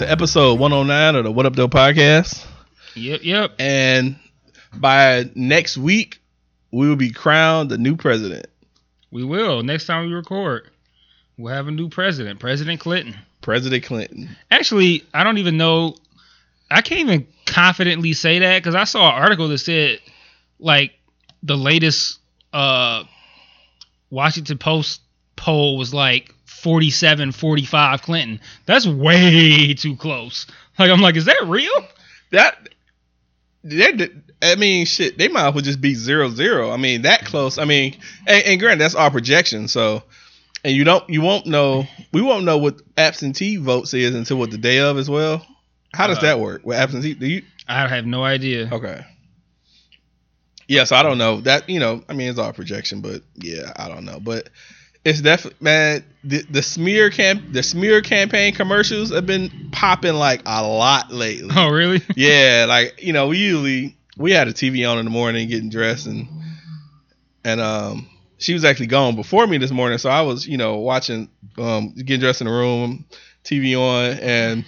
to episode 109 of the What Up, Though podcast. Yep, yep. And by next week, we will be crowned the new president, We will. Next time we record, we'll have a new president, President Clinton. President Clinton. Actually, I don't even know. I can't even confidently say that because I saw an article that said, like, the latest uh, Washington Post poll was like 47 45 Clinton. That's way too close. Like, I'm like, is that real? That, that, I mean, shit, they might as well just be zero zero. I mean, that close. I mean, and, and granted, that's our projection. So, and you don't, you won't know, we won't know what absentee votes is until what the day of as well. How does Uh, that work? With absentee, do you? I have no idea. Okay. Yeah, so I don't know that. You know, I mean, it's all projection, but yeah, I don't know. But it's definitely man. The, the smear camp, the smear campaign commercials have been popping like a lot lately. Oh, really? Yeah, like you know, we usually we had a TV on in the morning, getting dressed, and and um, she was actually gone before me this morning, so I was you know watching, um, getting dressed in the room, TV on, and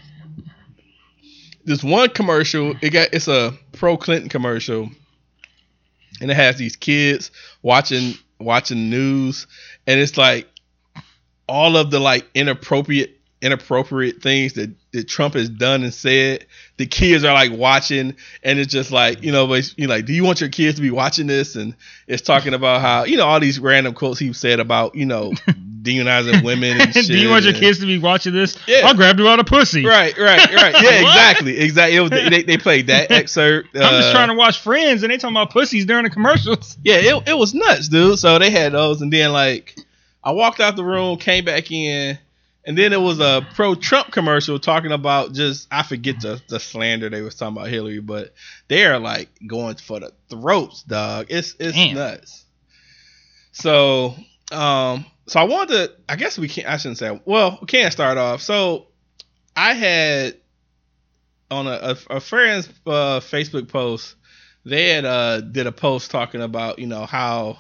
this one commercial, it got it's a pro Clinton commercial, and it has these kids watching watching news, and it's like all of the like inappropriate inappropriate things that, that Trump has done and said. The kids are like watching, and it's just like you know, but you like, do you want your kids to be watching this? And it's talking about how you know all these random quotes he said about you know demonizing women and shit. Do you want your and- kids to be watching this? Yeah. I'll grab you out of pussy. Right, right, right. Yeah, exactly, exactly. It was, they, they played that excerpt. I'm just uh, trying to watch Friends, and they talking about pussies during the commercials. Yeah, it, it was nuts, dude. So they had those, and then like I walked out the room, came back in, and then it was a pro Trump commercial talking about just I forget the, the slander they was talking about Hillary, but they're like going for the throats, dog. It's it's Damn. nuts. So um so I wanted to I guess we can't I shouldn't say well we can't start off. So I had on a, a, a friend's uh, Facebook post, they had uh did a post talking about you know how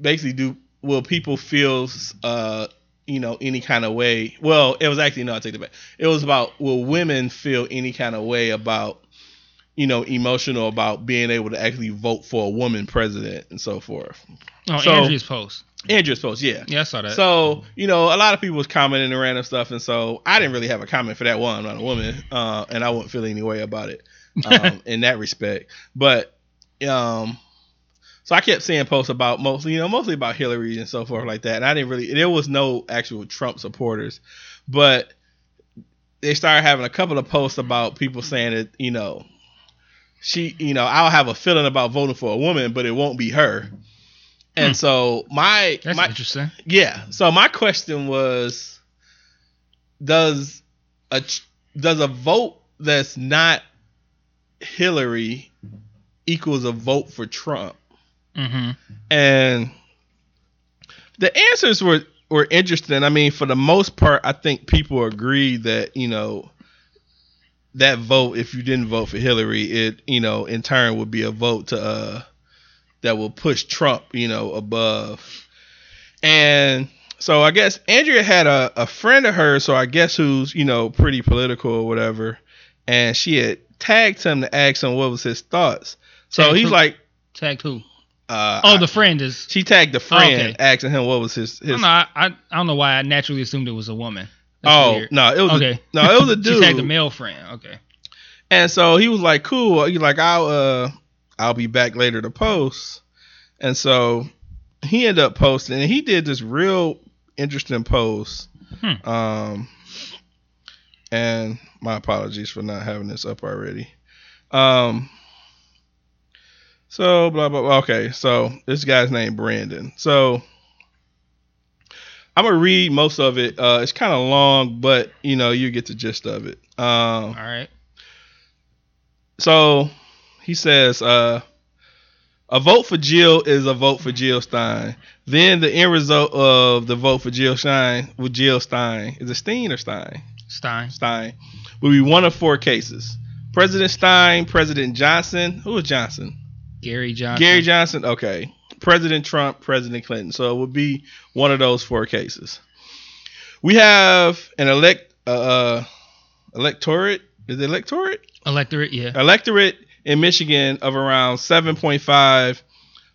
basically do will people feel uh you know any kind of way well it was actually no i take it back it was about will women feel any kind of way about you know emotional about being able to actually vote for a woman president and so forth Oh, So- Andrea's post. andrew's post yeah Yeah, I saw that. so you know, a lot of people was commenting and random stuff, and so I didn't really have a comment for that one. I'm not a woman, uh, and I wouldn't feel any way about it um, in that respect. But um, so I kept seeing posts about mostly, you know, mostly about Hillary and so forth like that, and I didn't really. There was no actual Trump supporters, but they started having a couple of posts about people saying that you know she, you know, I'll have a feeling about voting for a woman, but it won't be her. And Hmm. so my That's my interesting. yeah. So my question was, does a does a vote that's not Hillary equals a vote for Trump? Hmm And the answers were were interesting. I mean, for the most part, I think people agree that you know that vote, if you didn't vote for Hillary, it you know in turn would be a vote to uh that will push Trump, you know, above. And so I guess Andrea had a, a friend of hers, so I guess who's you know pretty political or whatever, and she had tagged him to ask him what was his thoughts. So Tagged he's who? like, Tagged who? Uh, Oh, the friend is. she tagged the friend, okay. asking him what was his I don't know. I, I, I don't know why I naturally assumed it was a woman. That's oh weird. no, it was Okay. a, no, it was a dude. she tagged a male friend. Okay. and so he was like, "Cool." He's like, "I'll uh, I'll be back later to post." And so he ended up posting, and he did this real interesting post. Hmm. Um, and my apologies for not having this up already. Um, so blah blah blah. Okay, so this guy's named Brandon. So I'm gonna read most of it. Uh, it's kind of long, but you know you get the gist of it. Um, All right. so he says, uh, a vote for Jill is a vote for Jill Stein. Then the end result of the vote for Jill Stein with Jill Stein is it Steen or Stein? Stein. Stein will be one of four cases. President Stein, President Johnson. Who was Johnson? Gary Johnson. Gary Johnson. Okay. President Trump, President Clinton. So it would be one of those four cases. We have an elect uh, uh electorate. Is it electorate? Electorate, yeah. Electorate in Michigan of around 7.5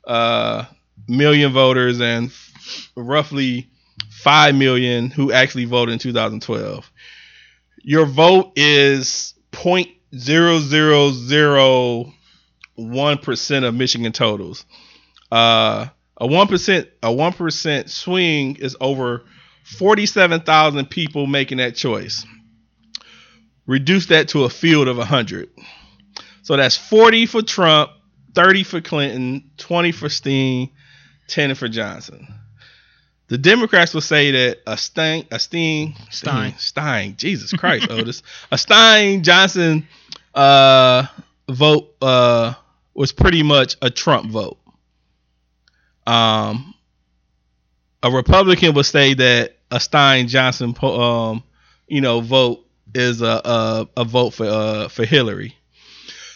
uh, million voters and f- roughly 5 million who actually voted in 2012. Your vote is 0.0001% of Michigan totals. Uh, a 1% a 1% swing is over 47,000 people making that choice. Reduce that to a field of 100. So that's 40 for Trump, 30 for Clinton, 20 for Steen, 10 for Johnson. The Democrats will say that a Stein, a Steen, Stein. Stein, Jesus Christ, Otis, a Stein Johnson uh, vote uh, was pretty much a Trump vote. Um, a Republican would say that a Stein Johnson, um, you know, vote is a a, a vote for uh, for Hillary.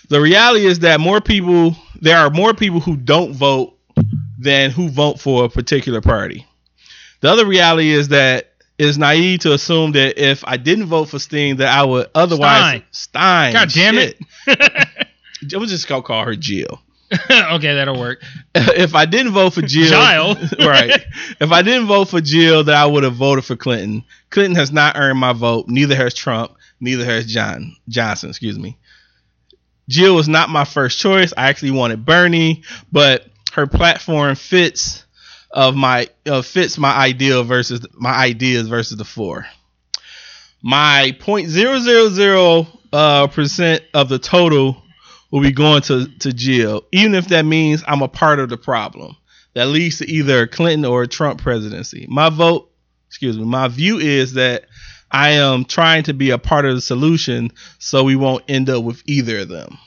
The reality is that more people, there are more people who don't vote than who vote for a particular party. The other reality is that it's naive to assume that if I didn't vote for Steen, that I would otherwise Stein. God damn it. it! We'll just go call her Jill. okay, that'll work. if I didn't vote for Jill, Jill. right? If I didn't vote for Jill, then I would have voted for Clinton. Clinton has not earned my vote. Neither has Trump. Neither has John Johnson. Excuse me. Jill was not my first choice. I actually wanted Bernie, but her platform fits of my uh, fits my ideal versus my ideas versus the four. My point zero zero zero uh, percent of the total will be going to to Jill, even if that means I'm a part of the problem that leads to either a Clinton or a Trump presidency. My vote, excuse me, my view is that I am trying to be a part of the solution so we won't end up with either of them.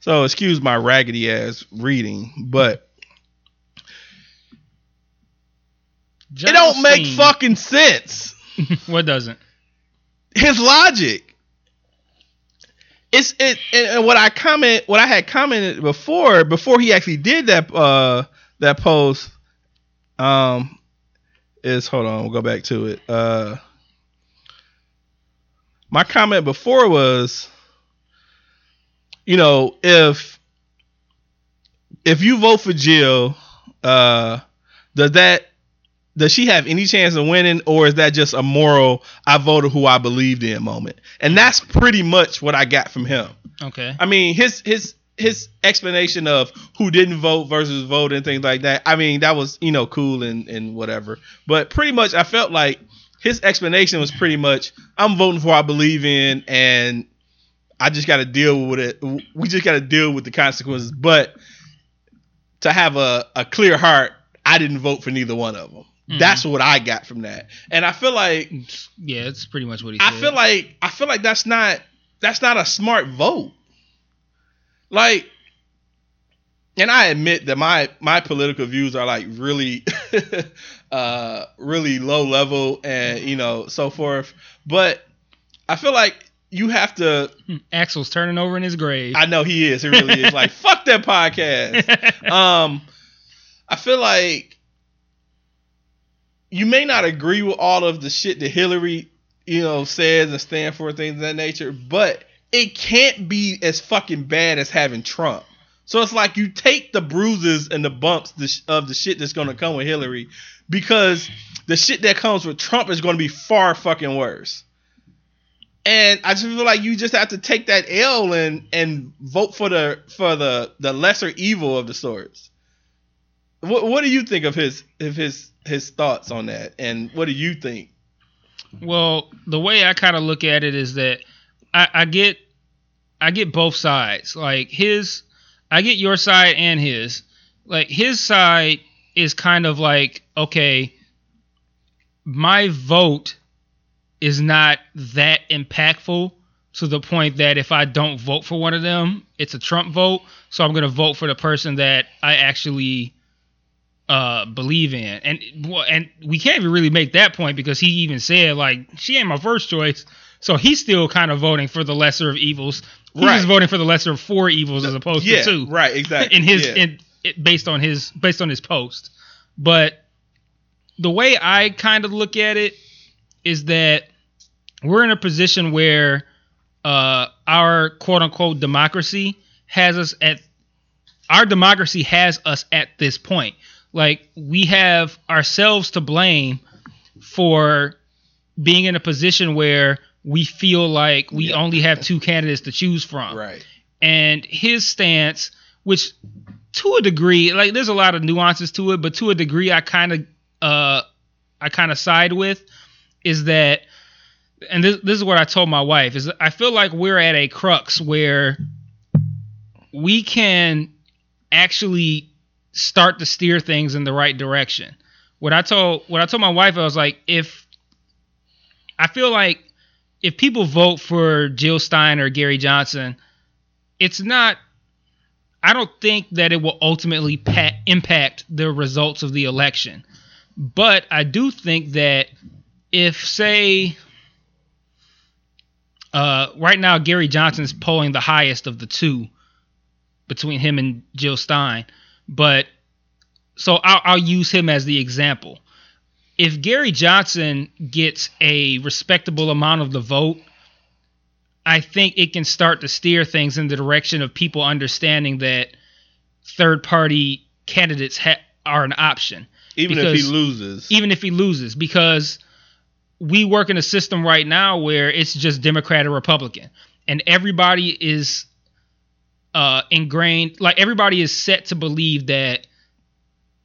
So excuse my raggedy ass reading, but it don't make fucking sense. what doesn't? His logic. It's it and what I comment what I had commented before before he actually did that uh that post um is hold on we'll go back to it. Uh my comment before was you know if if you vote for Jill uh does that does she have any chance of winning or is that just a moral I voted who I believed in moment and that's pretty much what I got from him Okay. I mean, his his his explanation of who didn't vote versus vote and things like that. I mean, that was you know cool and and whatever. But pretty much, I felt like his explanation was pretty much I'm voting for what I believe in, and I just got to deal with it. We just got to deal with the consequences. But to have a a clear heart, I didn't vote for neither one of them. Mhm. That's what I got from that, and I feel like Yeah, it's pretty much what he I said. feel like I feel like that's not that's not a smart vote. Like, and I admit that my my political views are like really, uh, really low level and you know so forth. But I feel like you have to. Hmm, Axel's turning over in his grave. I know he is. He really is. Like fuck that podcast um I feel like you may not agree with all of the shit that Hillary, you know, says and stand for things of that nature, but it can't be as fucking bad as having Trump. So it's like you take the bruises and the bumps of the shit that's going to come with Hillary because the shit that comes with Trump is going to be far fucking worse. And I just feel like you just have to take that L and and vote for the for the the lesser evil of the sorts. What what do you think of his of his his thoughts on that? And what do you think? Well, the way I kind of look at it is that I, I get I get both sides. Like his I get your side and his. Like his side is kind of like, okay, my vote is not that impactful to the point that if I don't vote for one of them, it's a Trump vote. So I'm going to vote for the person that I actually uh, believe in. And and we can't even really make that point because he even said like she ain't my first choice. So he's still kind of voting for the lesser of evils. He's Right. just voting for the lesser of four evils as opposed yeah, to two right, exactly. in his yeah. in it, based on his based on his post. But the way I kind of look at it is that we're in a position where uh, our quote unquote democracy has us at our democracy has us at this point. Like we have ourselves to blame for being in a position where we feel like we Yeah. only have two candidates to choose from right. and his stance, which to a degree, like there's a lot of nuances to it, but to a degree, I kind of, uh, I kind of side with, is that, and this, this is what I told my wife, is I feel like we're at a crux where we can actually start to steer things in the right direction. What I told, what I told my wife, I was like, if I feel like if people vote for Jill Stein or Gary Johnson, it's not I don't think that it will ultimately pa- impact the results of the election. But I do think that if say uh, right now Gary Johnson's polling the highest of the two between him and Jill Stein, but so I'll, I'll use him as the example. If Gary Johnson gets a respectable amount of the vote, I think it can start to steer things in the direction of people understanding that third party candidates ha- are an option, Even if he loses. even if he loses, because we work in a system right now where it's just Democrat or Republican, and everybody is uh, ingrained, like everybody is set to believe that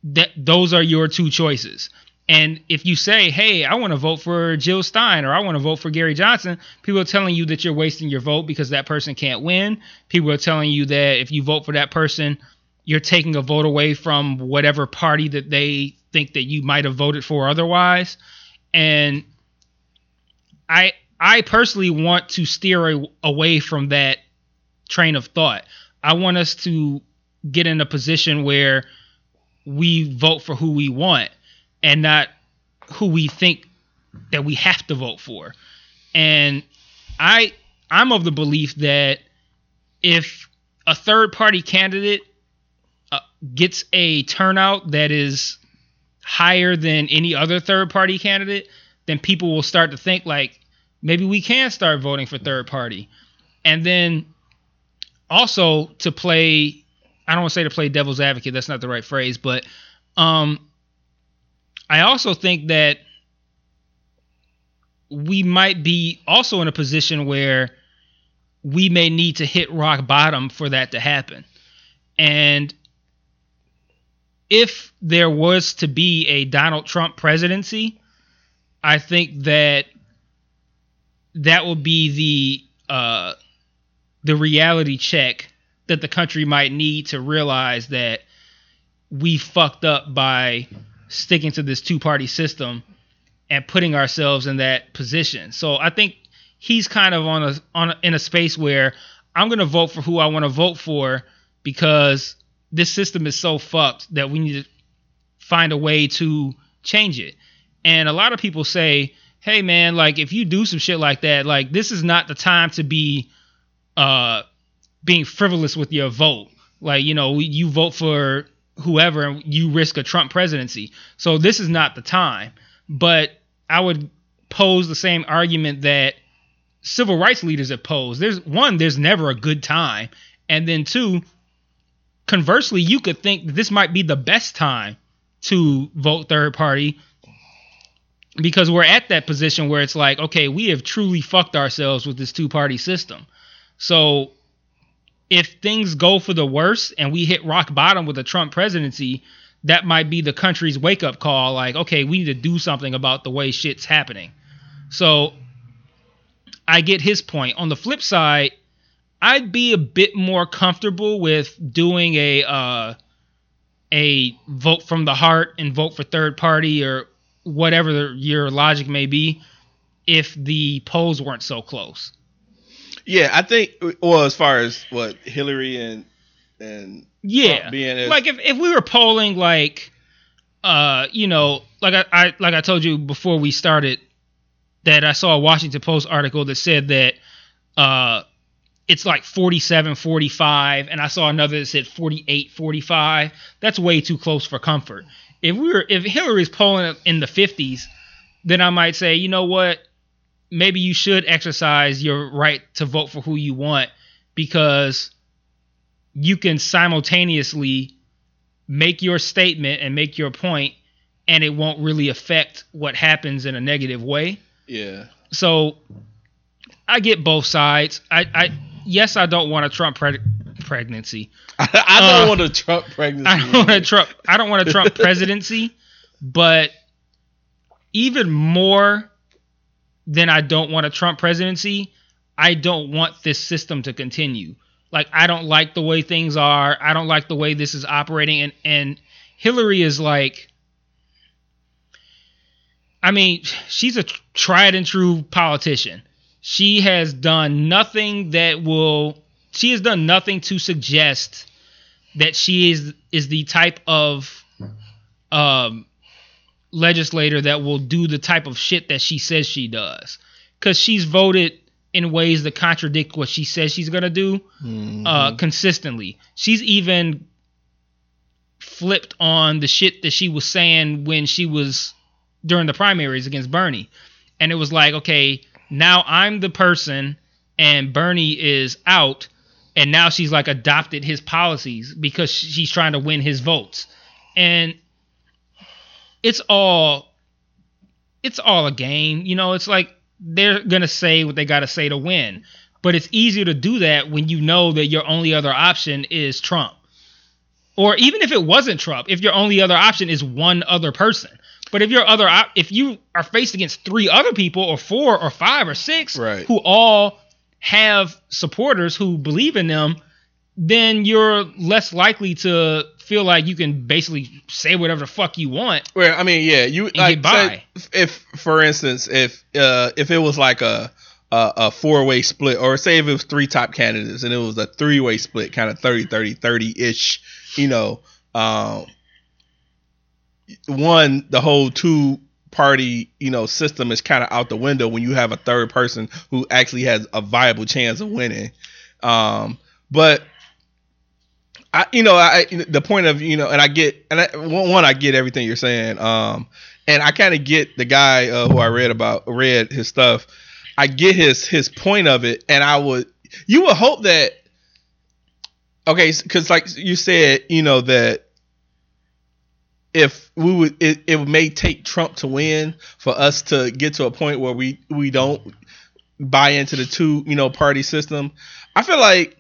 that those are your two choices. And if you say, "Hey, I want to vote for Jill Stein" or "I want to vote for Gary Johnson," people are telling you that you're wasting your vote because that person can't win. People are telling you that if you vote for that person, you're taking a vote away from whatever party that they think that you might have voted for otherwise. And I I personally want to steer away from that train of thought. I want us to get in a position where we vote for who we want and not who we think that we have to vote for. And I I'm of the belief that if a third party candidate uh, gets a turnout that is higher than any other third party candidate, then people will start to think like maybe we can start voting for third party. And then also to play I don't want to say to play devil's advocate, that's not the right phrase, but um I also think that we might be also in a position where we may need to hit rock bottom for that to happen. And if there was to be a Donald Trump presidency, I think that that would be the uh, the reality check that the country might need to realize that we fucked up by sticking to this two party system and putting ourselves in that position. So I think he's kind of on a on a, in a space where I'm going to vote for who I want to vote for because this system is so fucked that we need to find a way to change it. And a lot of people say, "Hey man, like if you do some shit like that, like this is not the time to be uh being frivolous with your vote. Like, you know, you vote for whoever and you risk a Trump presidency. So this is not the time. But I would pose the same argument that civil rights leaders have posed. There's one, there's never a good time. And then two, conversely, you could think that this might be the best time to vote third party because we're at that position where it's like, okay, we have truly fucked ourselves with this two party system. So if things go for the worse and we hit rock bottom with a Trump presidency, that might be the country's wake up call. Like, okay, we need to do something about the way shit's happening. So I get his point. On the flip side, I'd be a bit more comfortable with doing a uh, a vote from the heart and vote for third party or whatever your logic may be if the polls weren't so close. Yeah, I think. Well, as far as what Hillary and and Yeah, as- like if if we were polling like, uh, you know, like I, I like I told you before we started that I saw a Washington Post article that said that uh it's like 47 45 and I saw another that said 48 45. That's way too close for comfort. If we were if Hillary's polling in the 50s, then I might say, you know what? Maybe you should exercise your right to vote for who you want because you can simultaneously make your statement and make your point and it won't really affect what happens in a negative way. yeah, So I get both sides. I, I yes, I don't want a Trump pre- pregnancy. I, I don't Uh, want a Trump pregnancy. I don't want a Trump. I don't want a Trump presidency. But even more than I don't want a Trump presidency, I don't want this system to continue. Like I don't like the way things are. I don't like the way this is operating. And and Hillary is like. I mean, she's a tried and true politician. She has done nothing that will. She has done nothing to suggest that she is is the type of um legislator that will do the type of shit that she says she does. Cuz she's voted in ways that contradict what she says she's going to do Mhm. uh consistently. She's even flipped on the shit that she was saying when she was during the primaries against Bernie. And it was like okay now I'm the person and Bernie is out and now she's like adopted his policies because she's trying to win his votes. And it's all it's all a game you know? It's like they're gonna say what they gotta say to win. But it's easier to do that when you know that your only other option is trump. Or even if it wasn't trump if your only other option is one other person. But if your other op- if you are faced against three other people or four or five or six Right. who all have supporters who believe in them then you're less likely to feel like you can basically say whatever the fuck you want Well, I mean, yeah, you like get by. say, if, for instance, if uh if it was like a a, a four way split, or say if it was three top candidates and it was a three way split, kind of 30 30 30 ish, you know, um, one the whole two party you know system is kind of out the window when you have a third person who actually has a viable chance of winning. Um, but I, you know, I the point of you know, and I get, and I, one, I get everything you're saying, um, and I kind of get the guy uh, who I read about, read his stuff. I get his his point of it, and I would, you would hope that, okay, because like you said, you know that if we would, it, it may take Trump to win for us to get to a point where we we don't buy into the two you know party system. I feel like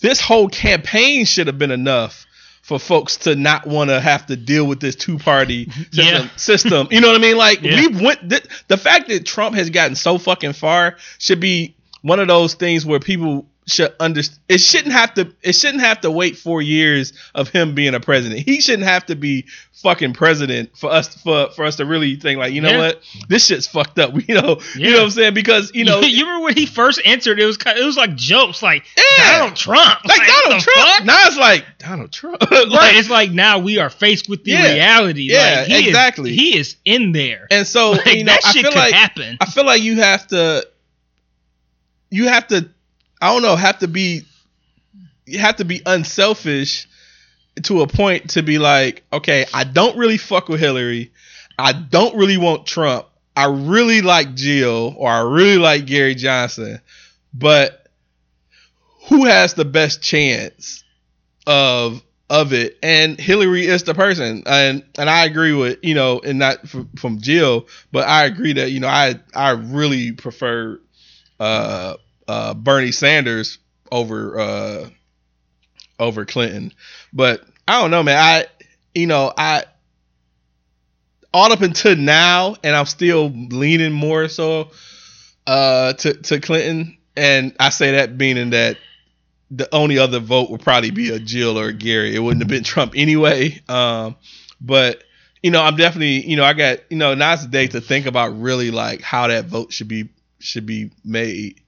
this whole campaign should have been enough for folks to not want to have to deal with this two party system, Yeah. system. You know what I mean? Like Yeah. we went th- the fact that Trump has gotten so fucking far should be one of those things where people should understand it shouldn't have to it shouldn't have to wait 4 years of him being a president. He shouldn't have to be fucking president for us for for us to really think like, you know Yeah. what? This shit's fucked up. You know, you know what I'm saying? Because, you know, you remember when he first entered? It was it was like jokes, like Yeah. Donald Trump, like what Donald Trump. fuck? Now it's like Donald Trump. Right, it's like now we are faced with the Yeah. reality. Yeah, like, he exactly. Is, he is in there. and so Like, you know, that I feel could like happen. I feel like you have to, you have to, I don't know, have to be, you have to be unselfish to a point to be like, okay, I don't really fuck with Hillary, I don't really want Trump, I really like Jill or I really like Gary Johnson, but who has the best chance of of it? And Hillary is the person. And and I agree with you know and not from, from Jill but I agree that you know I I really prefer uh uh Bernie Sanders over uh over Clinton but I don't know man I you know I all up until now and I'm still leaning more so uh to to Clinton and I say that meaning that the only other vote would probably be a Jill or a Gary. It wouldn't have been Trump anyway. Um, but you know, I'm definitely, you know, I got, you know, now's the day to think about really like how that vote should be should be made.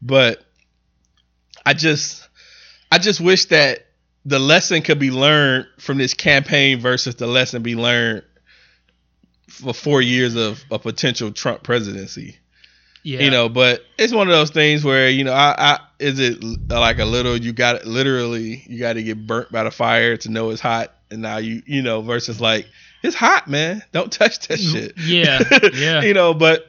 But I just I just wish that the lesson could be learned from this campaign versus the lesson be learned for four years of a potential Trump presidency. Yeah. You know, but it's one of those things where you know, I, I is it like a little you got literally you got to get burnt by the fire to know it's hot, and now you you know versus like it's hot, man. Don't touch that mm-hmm. shit. Yeah, yeah. you know, but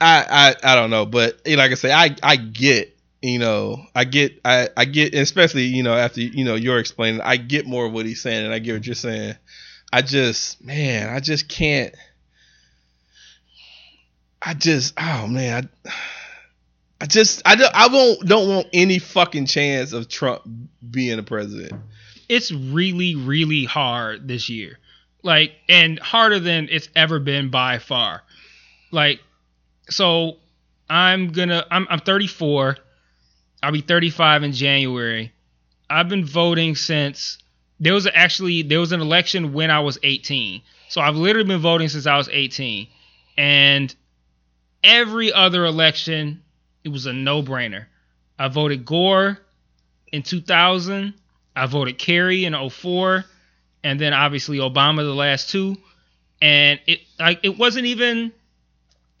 I I I don't know, but you know, like I say, I I get you know I get I I get especially you know after you know you're explaining, I get more of what he's saying, and I get what you're saying. I just man, I just can't. I just oh man, I, I just I don't I won't don't want any fucking chance of Trump being a president. it's really really hard this year like and harder than it's ever been by far like so i'm gonna i'm, I'm 34 i'll be 35 in january. I've been voting since there was actually there was an election when i was 18 so i've literally been voting since i was 18 and every other election it was a no-brainer. I voted gore in 2000 I voted Kerry in 04 and then obviously Obama the last two. And it like it wasn't even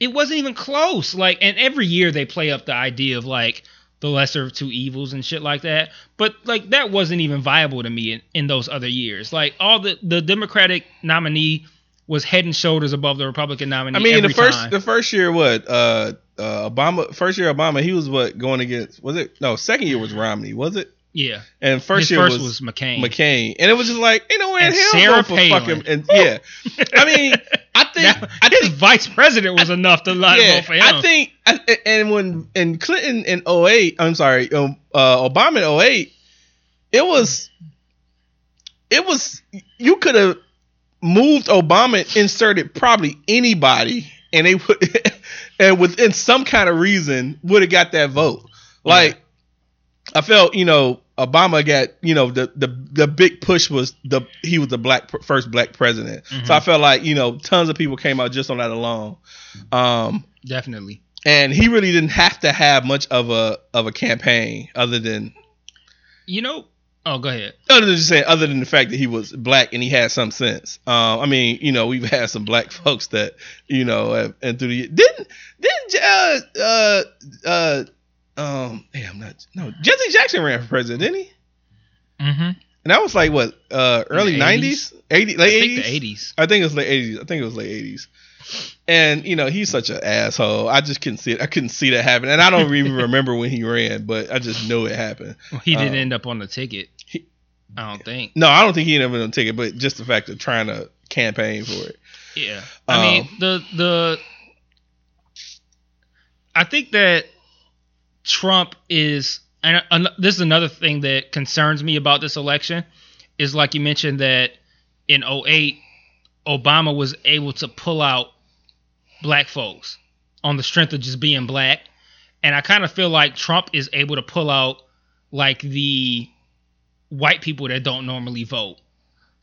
it wasn't even close. Like and every year they play up the idea of like the lesser of two evils and shit like that. But like that wasn't even viable to me in, in those other years. Like all the the Democratic nominee was head and shoulders above the Republican nominee I mean, the first time. the first year, what uh, uh, Obama first year Obama, he was what going against was it? No second year was Romney was it yeah. And first his year first was, was, McCain. McCain. And it was just like ain't no way in And hell Sarah for Palin. fucking and yeah. I mean I think That- I think vice president was enough to not yeah for him. I think I, and when in Clinton in 08 I'm sorry um, uh, Obama in 08 it was it was you could have moved Obama, inserted probably anybody, and they would, and within some kind of reason would have got that vote. Like I felt, you know, Obama got, you know, the the the big push was the he was the black first black president. Mhm. So I felt like, you know, tons of people came out just on that alone. Um, definitely and he really didn't have to have much of a of a campaign other than you know oh go ahead other than just saying other than the fact that he was black and he had some sense. Um, I mean, you know, we've had some black folks that you know, have, and through the didn't didn't uh uh uh um damn not no Jesse Jackson ran for president, didn't he? mm-hmm. And that was like what uh early nineties, 80s? eighty I late think eighties. the 80s I think it was late eighties. I think it was late eighties. And you know he's such an asshole. I just couldn't see it. I couldn't see that happen, and I don't even remember when he ran, but I just know it happened. he didn't Um, end up on the ticket he- I don't think No, I don't think he ended up on the ticket, but just the fact of trying to campaign for it. Yeah. I mean Um, the the I think that Trump is and an- this is another thing that concerns me about this election is like you mentioned that in 08 Obama was able to pull out black folks on the strength of just being black. And I kind of feel like Trump is able to pull out like the white people that don't normally vote.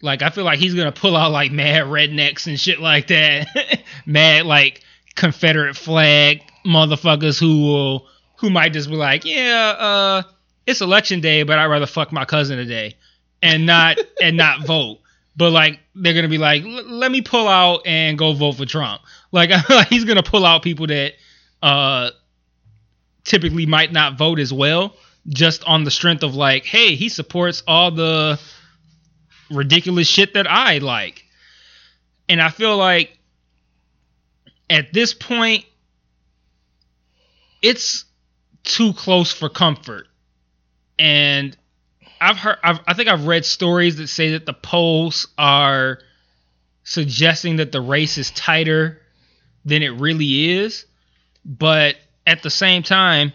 Like I feel like he's gonna pull out like mad rednecks and shit like that, mad like Confederate flag motherfuckers who will who might just be like, yeah, uh, it's election day, but I'd rather fuck my cousin today and not and not vote. But like they're gonna be like, let me pull out and go vote for Trump. Like he's gonna pull out people that uh typically might not vote as well, just on the strength of like, hey, he supports all the ridiculous shit that I like. And I feel like at this point, it's too close for comfort. And I've heard, I've, I think I've read stories that say that the polls are suggesting that the race is tighter than it really is. But at the same time,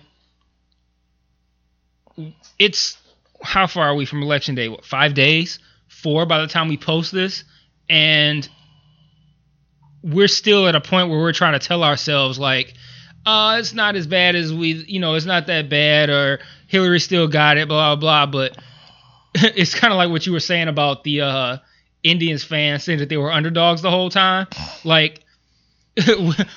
it's how far are we from election day? What, five days? Four by the time we post this? And we're still at a point where we're trying to tell ourselves, like, uh, it's not as bad as we, you know, it's not that bad, or Hillary still got it, blah, blah, blah. But it's kind of like what you were saying about the uh, Indians fans saying that they were underdogs the whole time. Like,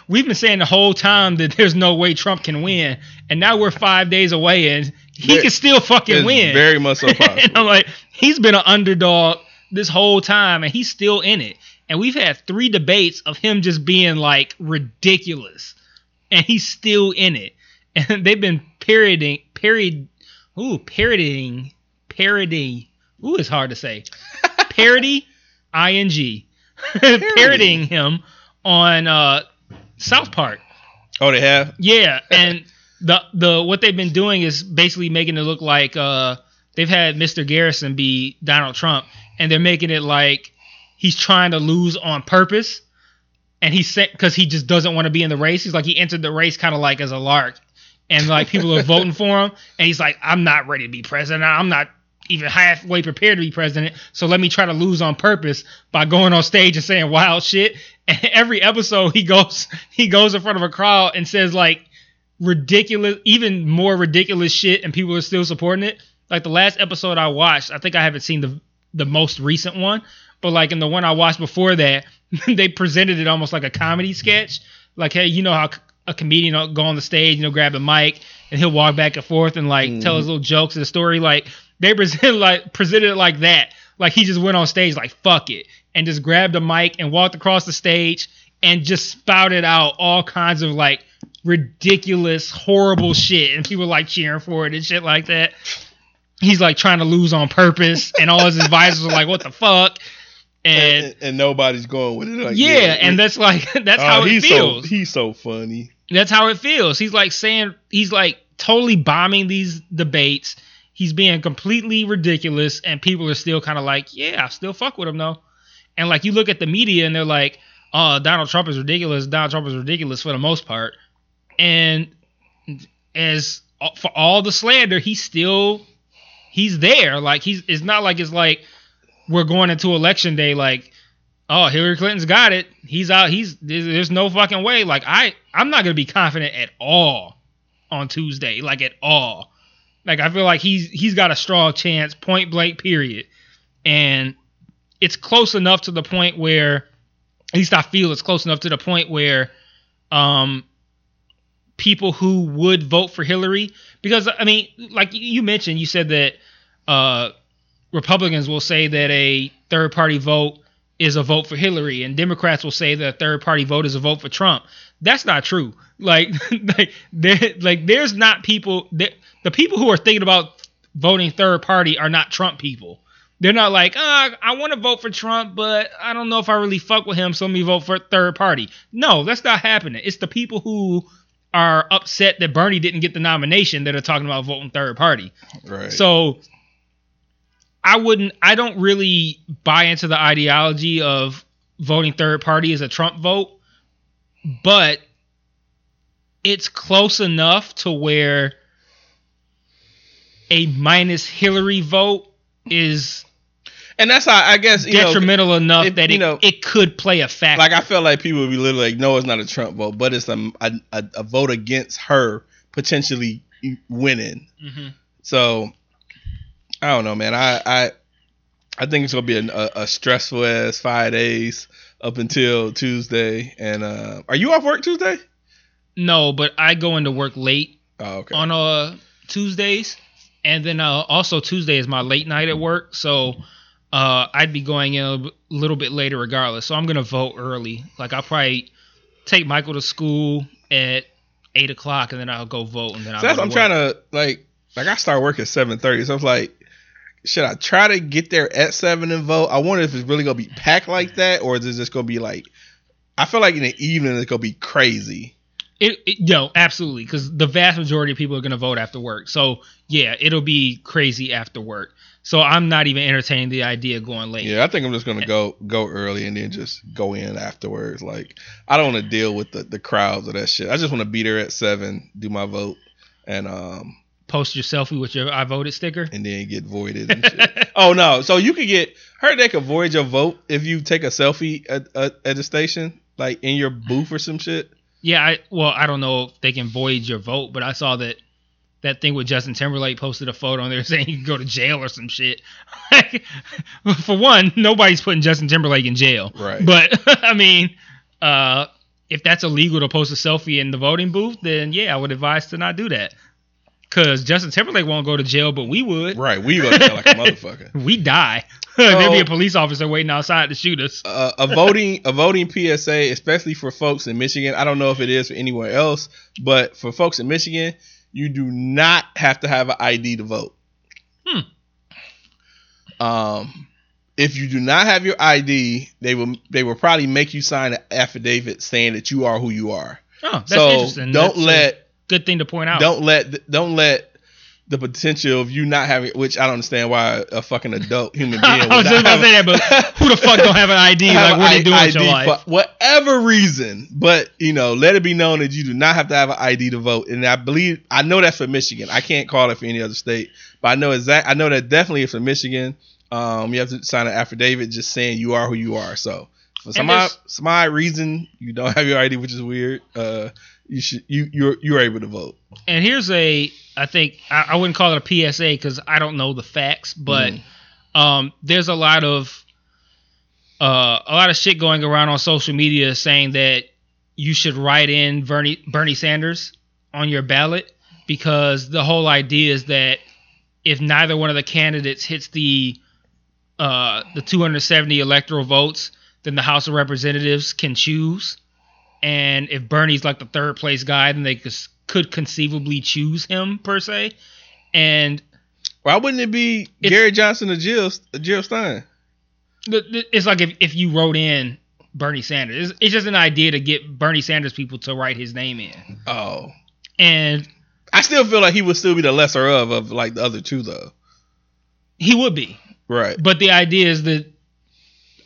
we've been saying the whole time that there's no way Trump can win, and now we're five days away, and he Very- can still fucking win. Very much so and. I'm like, he's been an underdog this whole time, and he's still in it. And we've had three debates of him just being like ridiculous, and he's still in it. And they've been parodying, parod, ooh, parodying, parody. Ooh, it's hard to say. Parody, ing, parodying him on uh, South Park. oh, they have. Yeah, and the the what they've been doing is basically making it look like uh they've had Mr. Garrison be Donald Trump, and they're making it like he's trying to lose on purpose, and he said because he just doesn't want to be in the race. He's like he entered the race kind of like as a lark, and like people are voting for him, and he's like, I'm not ready to be president. I'm not even halfway prepared to be president. So let me try to lose on purpose by going on stage and saying wild shit. And every episode he goes he goes in front of a crowd and says like ridiculous, even more ridiculous shit, and people are still supporting it. Like the last episode I watched, I think I haven't seen the the most recent one, but like in the one I watched before that, they presented it almost like a comedy sketch. Like, hey, you know how a comedian will go on the stage, you know, grab a mic and he'll walk back and forth and like tell his mm-hmm. little jokes and the story. Like they present like presented it like that. Like he just went on stage like fuck it and just grabbed a mic and walked across the stage and just spouted out all kinds of like ridiculous, horrible shit, and people like cheering for it and shit like that. He's like trying to lose on purpose, and all his advisors are like, "What the fuck?" And And, and nobody's going with it. Like, yeah, and that's like that's oh, how it he's feels. So, he's so funny. That's how it feels. He's like saying he's like totally bombing these debates. He's being completely ridiculous, and people are still kind of like, yeah, I still fuck with him though. And like you look at the media, and they're like, oh, Donald Trump is ridiculous. Donald Trump is ridiculous for the most part. And as uh, for all the slander, he's still he's there. Like he's it's not like it's like we're going into election day like oh Hillary Clinton's got it. He's out. He's there's, no fucking way. Like I I'm not gonna be confident at all on Tuesday. Like at all. Like I feel like he's he's got a strong chance, point blank, period. And it's close enough to the point where at least I feel it's close enough to the point where um people who would vote for Hillary because I mean like you mentioned you said that uh Republicans will say that a third party vote is a vote for Hillary, and Democrats will say that a third party vote is a vote for Trump. That's not true. Like, like, there, like there's not people. That, the people who are thinking about voting third party are not Trump people. They're not like, uh, I want to vote for Trump, but I don't know if I really fuck with him, so let me vote for third party. No, that's not happening. It's the people who are upset that Bernie didn't get the nomination that are talking about voting third party. Right. So I wouldn't I don't really buy into the ideology of voting third party as a Trump vote, but it's close enough to where a minus Hillary vote is and that's how I guess you know. detrimental enough it- that you know, it could play a factor. Like I feel like people would be literally like, no, it's not a Trump vote, but it's a a, a, vote against her potentially winning. Mhm. So I don't know, man. I I I think it's gonna be a, a, stressful ass five days up until Tuesday. And uh are you off work Tuesday? No, but I go into work late Oh, okay. on uh Tuesdays, and then uh, also Tuesday is my late night at work, so uh, I'd be going in a little bit later regardless. So I'm gonna vote early. Like I'll probably take Michael to school at eight o'clock, and then I'll go vote, and then I'll. So that's, go I'm to trying to like like I start work at seven thirty. So I was like, should I try to get there at seven and vote? I wonder if it's really gonna be packed like that, or is it just gonna be like? I feel like in the evening it's gonna be crazy. It, it no, absolutely, because the vast majority of people are gonna vote after work. So yeah, it'll be crazy after work. So I'm not even entertaining the idea of going late. Yeah, I think I'm just gonna go go early and then just go in afterwards. Like I don't want to deal with the the crowds or that shit. I just want to be there at seven, do my vote, and um Post your selfie with your I voted sticker. and then get voided. And shit. oh no, so you could get heard they could void your vote if you take a selfie at at, at the station, like in your booth or some shit. Yeah, I well, I don't know if they can void your vote, but I saw that that thing with Justin Timberlake posted a photo on there saying you can go to jail or some shit. For one, nobody's putting Justin Timberlake in jail. Right. But I mean, uh, if that's illegal to post a selfie in the voting booth, then yeah, I would advise to not do that. Because Justin Timberlake won't go to jail, but we would. Right, we go to jail like a motherfucker. We die. There'd be a police officer waiting outside to shoot us. Uh, a voting a voting PSA, especially for folks in Michigan. I don't know if it is for anywhere else, but for folks in Michigan, you do not have to have an ID to vote. Hmm. Um, if you do not have your ID, they will they will probably make you sign an affidavit saying that you are who you are. Oh, that's so interesting. don't That's let good thing to point out. don't let don't let the potential of you not having which I don't understand why a fucking adult human being I was just about to say that, but who the fuck don't have an ID? Like, what are you doing with your life? for whatever reason. But you know, let it be known that you do not have to have an ID to vote. And I believe I know that's for Michigan. I can't call it for any other state, but I know exact. I know that definitely for Michigan. Um, you have to sign an affidavit just saying you are who you are. So for some odd, some odd reason you don't have your ID, which is weird. Uh, you should you you're you're able to vote. And here's a, I think I, I wouldn't call it a PSA because I don't know the facts, but Mhm. um, there's a lot of uh, a lot of shit going around on social media saying that you should write in Bernie Bernie Sanders on your ballot because the whole idea is that if neither one of the candidates hits the uh, the 270 electoral votes, then the House of Representatives can choose. And if Bernie's like the third place guy, then they could, could conceivably choose him per se. And Why wouldn't it be Gary Johnson or Jill Jill Stein? it's like if, if you wrote in Bernie Sanders, it's, it's just an idea to get Bernie Sanders people to write his name in. Oh, And I still feel like he would still be the lesser of of like the other two though. he would be. Right. But the idea is that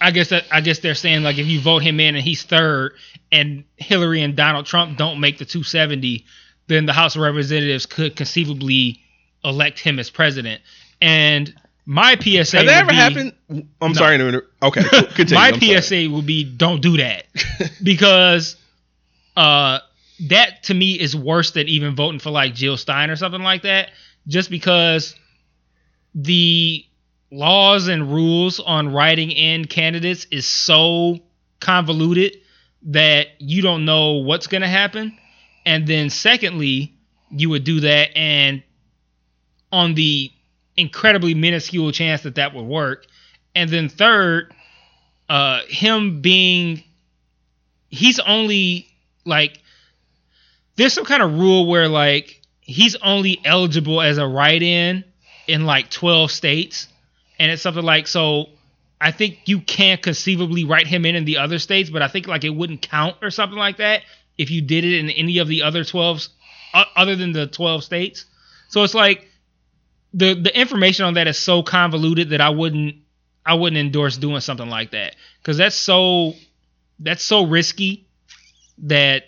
I guess that I guess they're saying like if you vote him in and he's third and Hillary and Donald Trump don't make the 270, then the House of Representatives could conceivably elect him as president. And my PSA Has that ever be- happened? I'm No. sorry Okay, continue. my I'm sorry. PSA would be don't do that because uh that to me is worse than even voting for like Jill Stein or something like that just because the laws and rules on writing in candidates is so convoluted that you don't know what's going to happen. And then secondly you would do that and on the incredibly minuscule chance that that would work. And then third uh him being he's only like there's some kind of rule where like he's only eligible as a write-in in like 12 states and it's something like so i think you can conceivably write him in in the other states but i think like it wouldn't count or something like that if you did it in any of the other 12 uh, other than the 12 states so it's like the the information on that is so convoluted that i wouldn't I wouldn't endorse doing something like that because that's so that's so risky that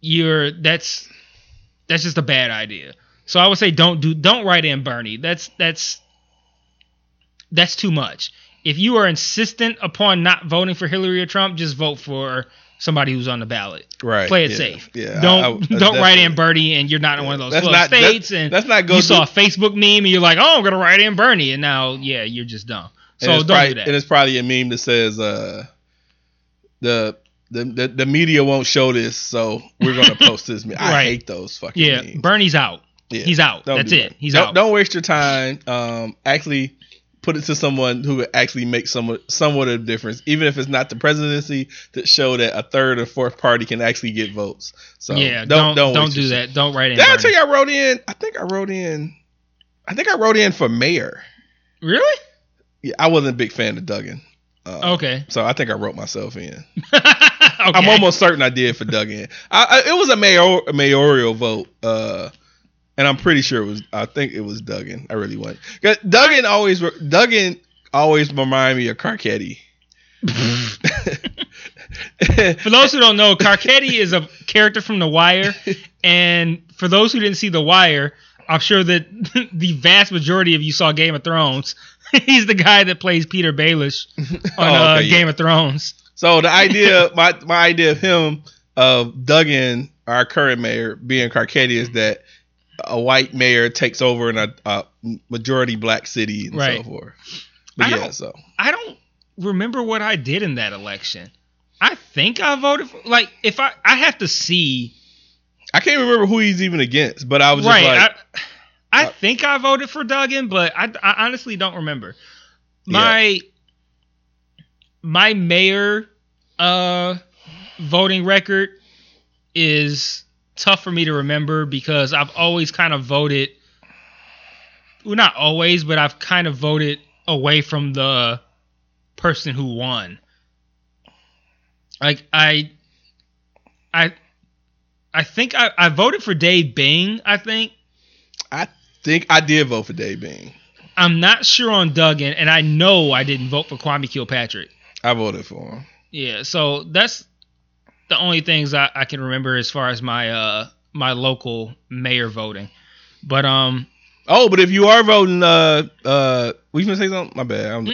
you're that's that's just a bad idea. So I would say don't do don't write in Bernie. That's that's that's too much. If you are insistent upon not voting for Hillary or Trump, just vote for somebody who's on the ballot. Right. Play it yeah, safe. Yeah. Don't I- I- don't write in Bernie and you're not in one of those 12 not- states and Let's not go. you saw a Facebook meme and you're like, oh, I'm gonna write in Bernie, and now yeah, you're just dumb. So don't probably, do that. And it's probably a meme that says, uh, the. The, the, the media won't show this, so we're gonna post this. meme. I Right. hate those fucking Yeah, memes. Bernie's out. Yeah. He's out. Don't That's it. that. He's don't, out. Don't waste your time. Um, actually, put it to someone who would actually make somewhat somewhat of a difference, even if it's not the presidency, to show that a third or fourth party can actually get votes. So yeah, don't don't, don't do that. Don't write in. Did I tell you I wrote in? I think I wrote in. I think I wrote in for mayor. Really? Yeah, I wasn't a big fan of Duggan. Uh, Okay. So I think I wrote myself in. okay. I'm almost certain I did for Duggan. I, I, it was a mayor a mayoral vote, uh, and I'm pretty sure it was. I think it was Duggan. I really want. Duggan always Duggan always remind me of Carcetti. For those who don't know, Carcetti is a character from The Wire, and for those who didn't see The Wire, I'm sure that the vast majority of you saw Game of Thrones. He's the guy that plays Petyr Baelish on Oh, uh, okay, yeah. Game of Thrones. So the idea, my my idea of him, of Duggan, our current mayor, being Carcetti, is that a white mayor takes over in a, a majority black city and Right. so forth. But I yeah, don't- so I don't remember what I did in that election. I think I voted for like if I I have to see I can't remember who he's even against, but I was right. just like, I, I Uh, think I voted for Duggan, but I, I honestly don't remember. My my mayor uh voting record is tough for me to remember because I've always kind of voted well not always, but I've kind of voted away from the person who won. Like I I I think I, I voted for Dave Bing, I think. I think I did vote for Dave Bing. I'm not sure on Duggan, and I know I didn't vote for Kwame Kilpatrick. I voted for him. Yeah, so that's the only things I, I can remember as far as my uh my local mayor voting. But um Oh, but if you are voting, uh, uh, we gonna say something? My bad.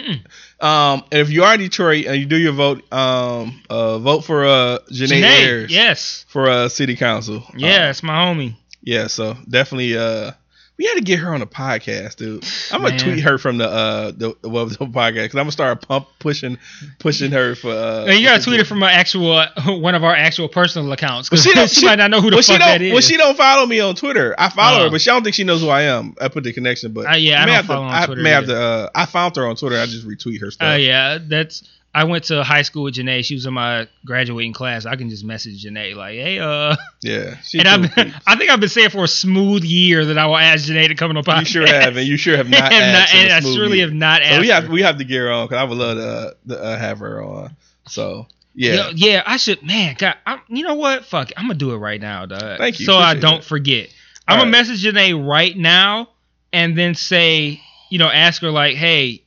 Um, if you are in Detroit and you do your vote, um, uh, vote for uh Janae, Janae, Ayers yes. for uh city council. Yeah, Uh, it's my homie. yeah. So definitely, uh, we had to get her on the podcast, dude. I'm gonna Man. tweet her from the uh the, the, well, the podcast because I'm gonna start pump pushing pushing her for. uh And you gotta tweet it from my actual one of our actual personal accounts because she she, she- might not know who the well, fuck that is. Well, she don't follow me on Twitter. I follow Oh. her, but she don't think she knows who I am. I put the connection, but Uh, yeah, I may don't have follow to, on I Twitter may have to. Uh, I found her on Twitter. I just retweet her stuff. Oh yeah, that's. I went to high school with Janae. She was in my graduating class. I can just message Janae like, "Hey, uh," Yeah, and I've. I think I've been saying for a smooth year that I will ask Janae to come on the podcast. You sure have, and you sure have not. Asked not- and I surely year. have not asked. So we have her. we have to get her on because I would love to, to uh, have her on. So yeah, Yeah, yeah, I should. Man, God, I'm, you know what? Fuck, it, I'm gonna do it right now, dog. Thank you, So I don't that. forget. I'm All gonna right. message Janae right now, and then say, you know, ask her like, hey,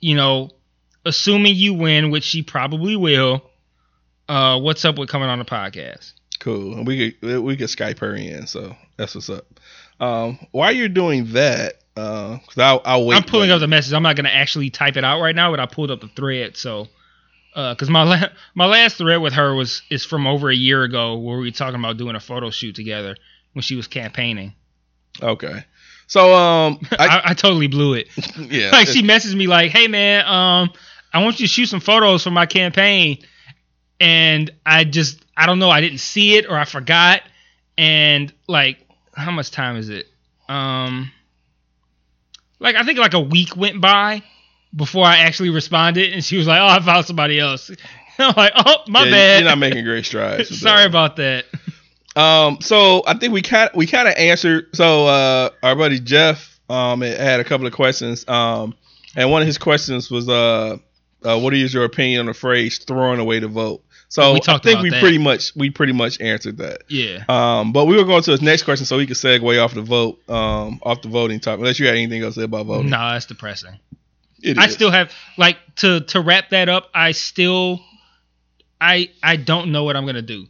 you know, assuming you win, which she probably will. Uh, what's up with coming on the podcast? cool. And we could we could Skype her in. So that's what's up. Um, while you're doing that, uh, because I'll, I'll wait. I'm pulling up the message. I'm not gonna actually type it out right now, but I pulled up the thread. So, because my la- my last thread with her was is from over a year ago, where we were talking about doing a photo shoot together when she was campaigning. Okay. So um, I, I, I totally blew it. yeah, like she messaged me like, "Hey man, um, I want you to shoot some photos for my campaign," and I just I don't know, I didn't see it or I forgot, and like, how much time is it? Um, like I think like a week went by before I actually responded, and she was like, "Oh, I found somebody else." I'm like, "Oh, my yeah, bad." You're not making great strides. Sorry that. about that. Um, so I think we kind we kind of answered. So uh, our buddy Jeff um had a couple of questions. Um, and one of his questions was uh, uh what is your opinion on the phrase throwing away the vote? So I think we that. pretty much we pretty much answered that. Yeah. Um, but we were going to his next question so we could segue off the vote, um, off the voting topic. Unless you had anything else to say about voting. No, that's depressing. It I is. still have like to to wrap that up. I still, I I don't know what I'm gonna do.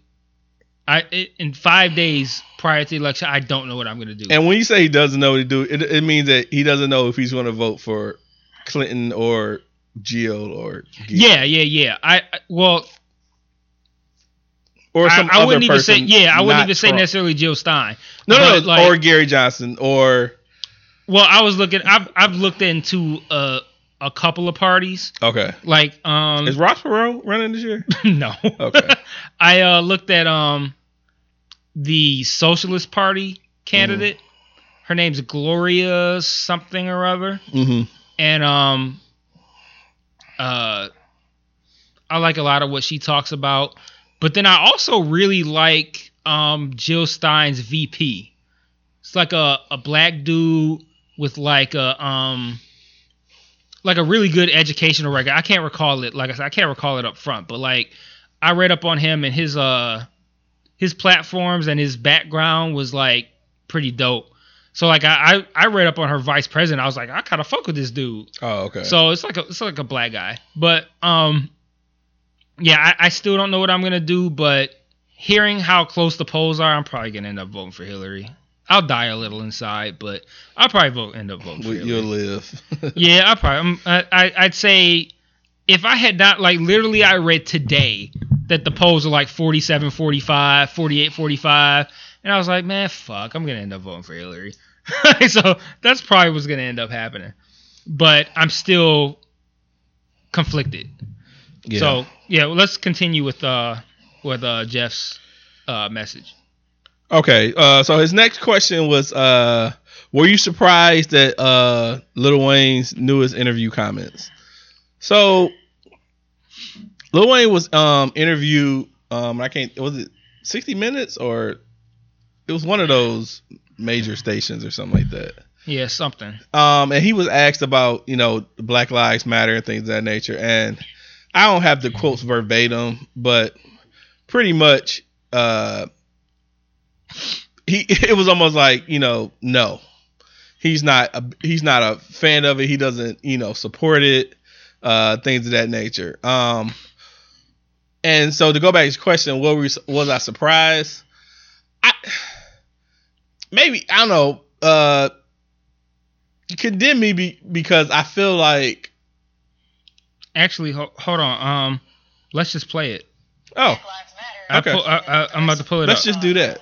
I it, in five days prior to the election, I don't know what I'm gonna do. And when you say he doesn't know what to do, it, it means that he doesn't know if he's going to vote for Clinton or Jill or yeah, yeah, yeah. I I- well, or I, some I other wouldn't even say yeah. I wouldn't even say Trump. necessarily Jill Stein. No, no, but, like- or Gary Johnson or Well, I was looking. I've I've looked into a a couple of parties. okay. Like um Is Ross Perot running this year? no. Okay. I uh looked at um the Socialist Party candidate. Her name's Gloria something or other. Mm-hmm. and um uh I like a lot of what she talks about. But then I also really like um Jill Stein's VP. It's like a, a black dude with like a um like a really good educational record. I can't recall it like I said, I can't recall it up front, but like I read up on him and his uh his platforms and his background was like pretty dope. So like I I, I read up on her vice president. I was like, I kind of fuck with this dude. Oh, okay. So it's like a it's like a black guy. But um yeah, I, I still don't know what I'm gonna do, but hearing how close the polls are, I'm probably gonna end up voting for Hillary. I'll die a little inside, but I'll probably vote end up voting for Hillary. you'll live. Yeah, I probably. I'm- I, I I'd say if I had not like literally, I read today that the polls are like 47, 45, 48, 45, and I was like, man, fuck, I'm gonna end up voting for Hillary. so that's probably what's gonna end up happening. But I'm still conflicted. yeah. So yeah, well, let's continue with uh with uh Jeff's uh message. Okay, uh, so his next question was, uh, were you surprised that uh Lil Wayne's newest interview comments? So Lil Wayne was um interviewed um I can't was it 60 minutes or it was one of those major stations or something like that. Yeah, something. Um, and he was asked about you know Black Lives Matter and things of that nature, and I don't have the quotes verbatim, but pretty much, uh, he it was almost like you know no, he's not a, he's not a fan of it. He doesn't you know support it, uh, things of that nature. Um, and so to go back to his question, what was I surprised? I maybe I don't know. Uh, condemn me be, because I feel like Actually, ho- hold on. Um, let's just play it. oh I Okay. pull, I, I, I'm about to pull it let's up. just do that.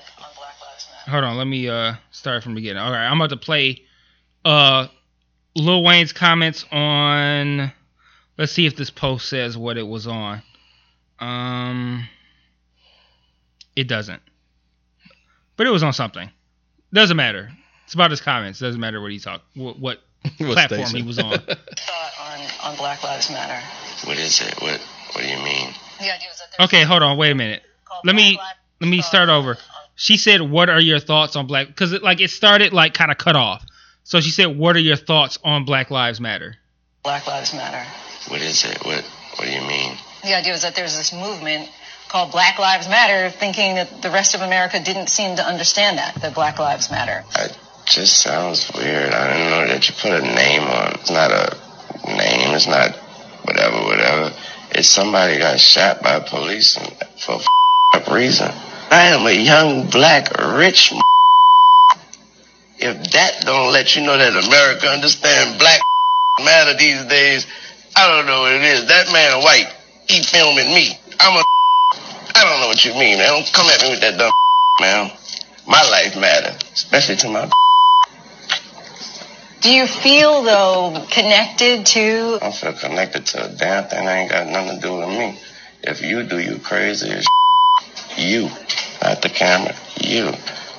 Hold on, let me uh start from the beginning. All right, I'm about to play uh Lil Wayne's comments on. Let's see if this post says what it was on. Um, it doesn't, but it was on something. Doesn't matter. It's about his comments. Doesn't matter what he talked. What, what What platform station? he was on. thought on, on Black Lives Matter? What is it? What What do you mean? The idea was that there's Okay, hold on. Wait a minute. let me- Black Let me start over. She said, "What are your thoughts on black?" Because it like it started like kind of cut off. So she said, "What are your thoughts on Black Lives Matter?" Black Lives Matter. What is it? What What do you mean? The idea was that there's this movement called Black Lives Matter, thinking that the rest of America didn't seem to understand that, that Black Lives Matter. It just sounds weird. I don't know that you put a name on. It's not a name. It's not whatever, whatever. It's somebody got shot by police for a reason. I am a young black rich. If that don't let you know that America understand black matter these days, I don't know what it is. That man white, he filming me. I'm a. I don't know what you mean, man. Don't come at me with that dumb man. My life matters, especially to my. Do you feel, though, connected to I don't feel connected to a damn thing. that ain't got nothing to do with me. If you do, you crazy as you, not the camera. You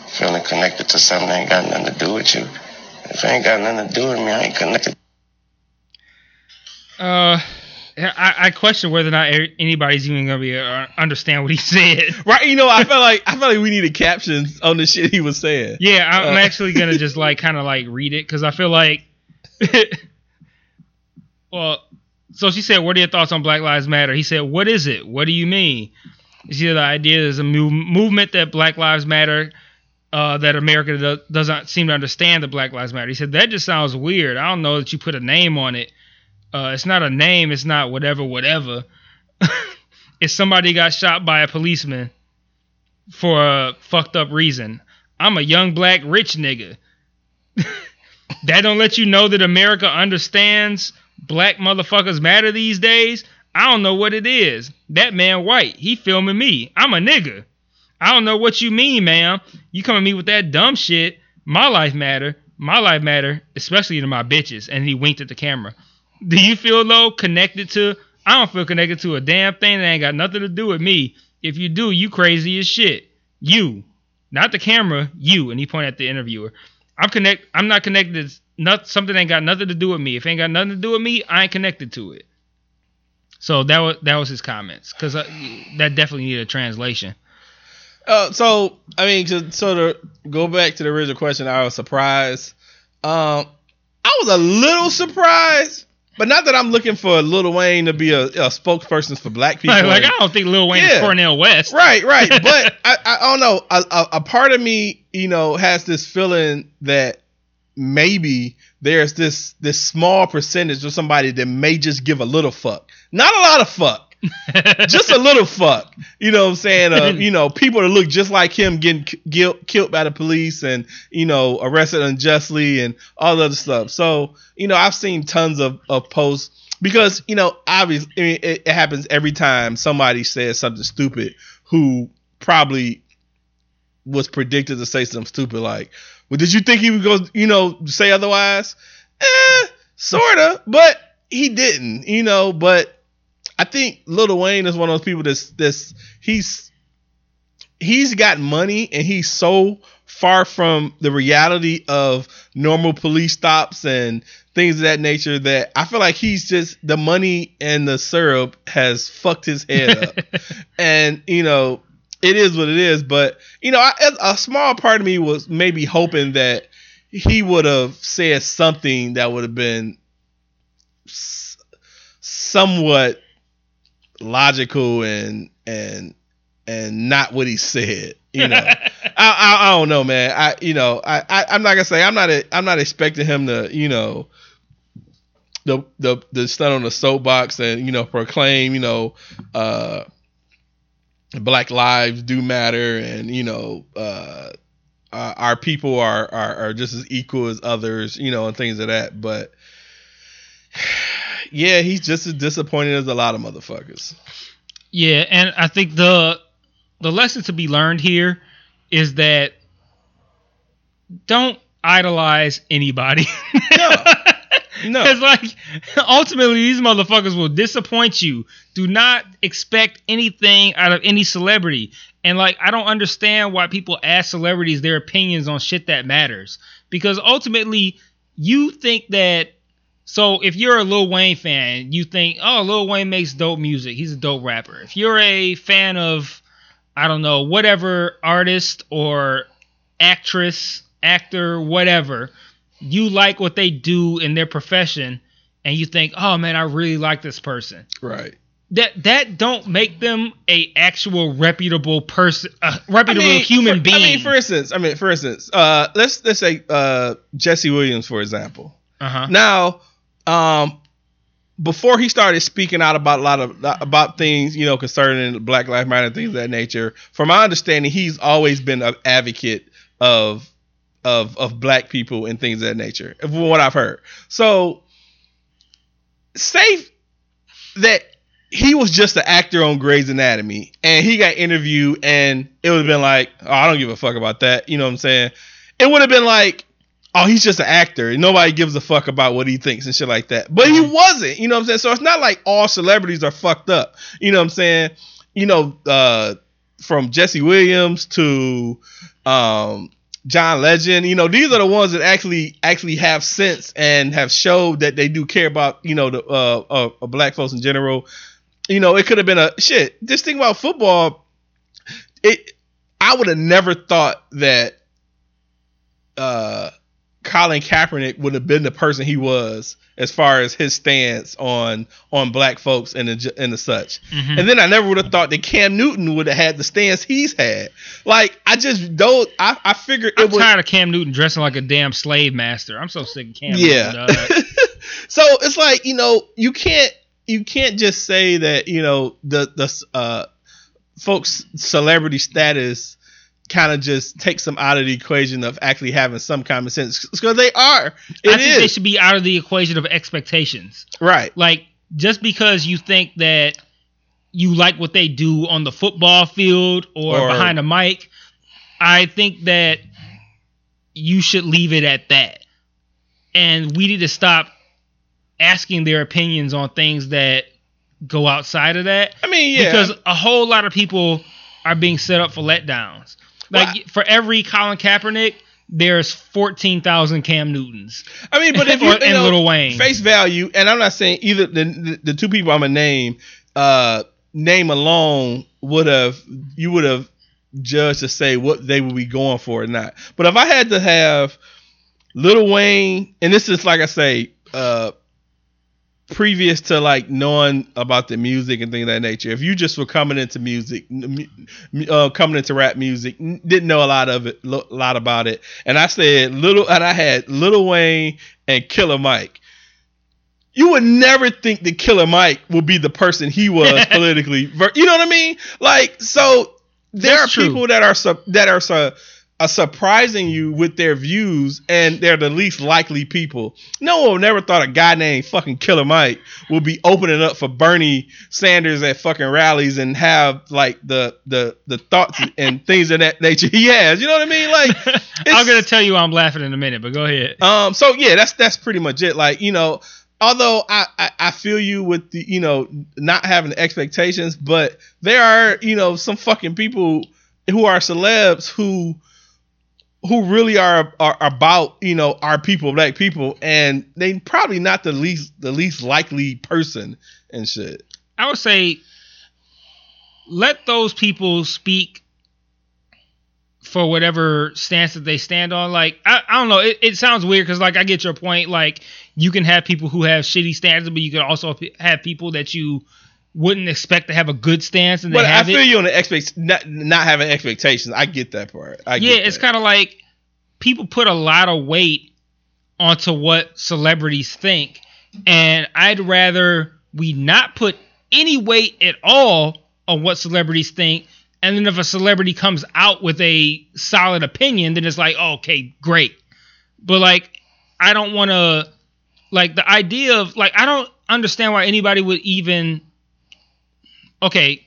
feeling connected to something that ain't got nothing to do with you. If it ain't got nothing to do with me, I ain't connected. Uh, I, I question whether or not anybody's even gonna be uh, understand what he said. Right? You know, I felt like I felt like we needed captions on the shit he was saying. Yeah, I'm Uh. actually gonna just like kind of like read it because I feel like, well, so she said, "What are your thoughts on Black Lives Matter?" He said, "What is it? What do you mean?" She said, "The idea is a move, movement that Black Lives Matter." Uh, that America do, doesn't seem to understand the Black Lives Matter. He said that just sounds weird. I don't know that you put a name on it. Uh, it's not a name. It's not whatever, whatever. if somebody got shot by a policeman for a fucked up reason, I'm a young black rich nigga. that don't let you know that America understands black motherfuckers matter these days. I don't know what it is. That man white, he filming me. I'm a nigga. I don't know what you mean, ma'am. You come at me with that dumb shit. My life matter. My life matter, especially to my bitches. And he winked at the camera. Do you feel though connected to? I don't feel connected to a damn thing that ain't got nothing to do with me. If you do, you crazy as shit. You, not the camera. You. And he pointed at the interviewer. I'm connect. I'm not connected. to Not something ain't got nothing to do with me. If it ain't got nothing to do with me, I ain't connected to it. So that was that was his comments because that definitely needed a translation. Uh, so I mean, so to go back to the original question, I was surprised. Um, I was a little surprised, but not that I'm looking for Lil Wayne to be a, a spokesperson for Black people. Like, like, I don't think Lil Wayne is Yeah. Cornel West. Right, right. But I, I don't know. A, a, a part of me, you know, has this feeling that maybe there's this this small percentage of somebody that may just give a little fuck, not a lot of fuck, just a little fuck. You know what I'm saying? Uh, you know, people that look just like him getting guilt, killed by the police and you know arrested unjustly and all the other stuff. So you know, I've seen tons of of posts because you know, obviously, I mean, it, it happens every time somebody says something stupid who probably was predicted to say something stupid like, "Well, did you think he would go, you know, say otherwise?" Eh, sorta, but he didn't, you know. But I think Lil Wayne is one of those people that's that's he's he's got money and he's so far from the reality of normal police stops and things of that nature that I feel like he's just the money and the syrup has fucked his head up. and, you know, it is what it is. But, you know, I, a small part of me was maybe hoping that he would have said something that would have been somewhat logical and and and not what he said. You know, I, I I don't know, man. I you know I, I I'm not gonna say I'm not a, I'm not expecting him to you know the the the stand on the soapbox and you know proclaim you know uh black lives do matter and you know uh uh, our people are, are are just as equal as others, you know, and things of that. But yeah, he's just as disappointed as a lot of motherfuckers. Yeah, and I think the the lesson to be learned here is that don't idolize anybody. No. No. Because like ultimately these motherfuckers will disappoint you. Do not expect anything out of any celebrity. And like I don't understand why people ask celebrities their opinions on shit that matters. Because ultimately you think that so if you're a Lil Wayne fan, you think, oh, Lil Wayne makes dope music. He's a dope rapper. If you're a fan of, I don't know, whatever artist or actress, actor, whatever, you like what they do in their profession, and you think, oh man, I really like this person. Right. That that don't make them a actual reputable person, a reputable I mean, human for, being. I mean, for instance, I mean, for instance, uh, let's let's say uh, Jesse Williams, for example. uh-huh. Now, um, before he started speaking out about a lot of about things, you know, concerning Black Lives Matter and things of that nature, from my understanding, he's always been an advocate of of of black people and things of that nature, from what I've heard. So, say that he was just an actor on Grey's Anatomy, and he got interviewed, and it would have been like, oh, I don't give a fuck about that. You know what I'm saying? It would have been like, oh, he's just an actor. and Nobody gives a fuck about what he thinks and shit like that. But he wasn't. You know what I'm saying? So it's not like all celebrities are fucked up. You know what I'm saying? You know, uh, from Jesse Williams to um, John Legend. You know, these are the ones that actually actually have sense and have showed that they do care about you know the uh, uh, uh black folks in general. You know, it could have been a shit. This thing about football, it I would have never thought that uh Colin Kaepernick would have been the person he was as far as his stance on on black folks and the and the such. Mhm. And then I never would have thought that Cam Newton would have had the stance he's had. Like I just don't. I I figured I'm it was tired of Cam Newton dressing like a damn slave master. I'm so sick of Cam yeah. Newton. so it's like you know you can't you can't just say that you know the the uh folks celebrity status kind of just takes them out of the equation of actually having some common sense because they are. It I think is. they should be out of the equation of expectations. right. Like just because you think that you like what they do on the football field or, Or- behind a mic, I think that you should leave it at that. And we need to stop asking their opinions on things that go outside of that I mean, yeah. because a whole lot of people are being set up for letdowns. Like Well, for every Colin Kaepernick, there's fourteen thousand Cam Newtons. I mean, but if you, you and know, Lil Wayne. face value, and I'm not saying either the, the the two people I'm gonna name, uh, name alone would have you would have judged to say what they would be going for or not. But if I had to have Little Wayne, and this is like I say, uh, previous to like knowing about the music and things of that nature, if you just were coming into music, uh, coming into rap music, didn't know a lot of it, a lot about it, and I said little, and I had Little Wayne and Killer Mike. You would never think that Killer Mike would be the person he was politically. You know what I mean? Like, so there That's are true. people that are that are are surprising you with their views, and they're the least likely people. No one never thought a guy named fucking Killer Mike would be opening up for Bernie Sanders at fucking rallies and have like the the the thoughts and things of that nature he has. You know what I mean? Like, I'm gonna tell you I'm laughing in a minute, but go ahead. um. So yeah, that's that's pretty much it. Like you know, although I, I I feel you with the you know not having expectations, but there are you know some fucking people who are celebs who who really are are about you know our people, black people, and they probably not the least the least likely person and shit. I would say let those people speak for whatever stance that they stand on. Like I, I don't know, it, it sounds weird because like I get your point. Like you can have people who have shitty stances, but you can also have people that you wouldn't expect to have a good stance and they But I feel it. you on the expect not not having expectations. I get that part. I yeah, it's kind of like people put a lot of weight onto what celebrities think, and I'd rather we not put any weight at all on what celebrities think. And then if a celebrity comes out with a solid opinion, then it's like, oh, okay, great. But like, I don't want to, like, the idea of like, I don't understand why anybody would even. Okay,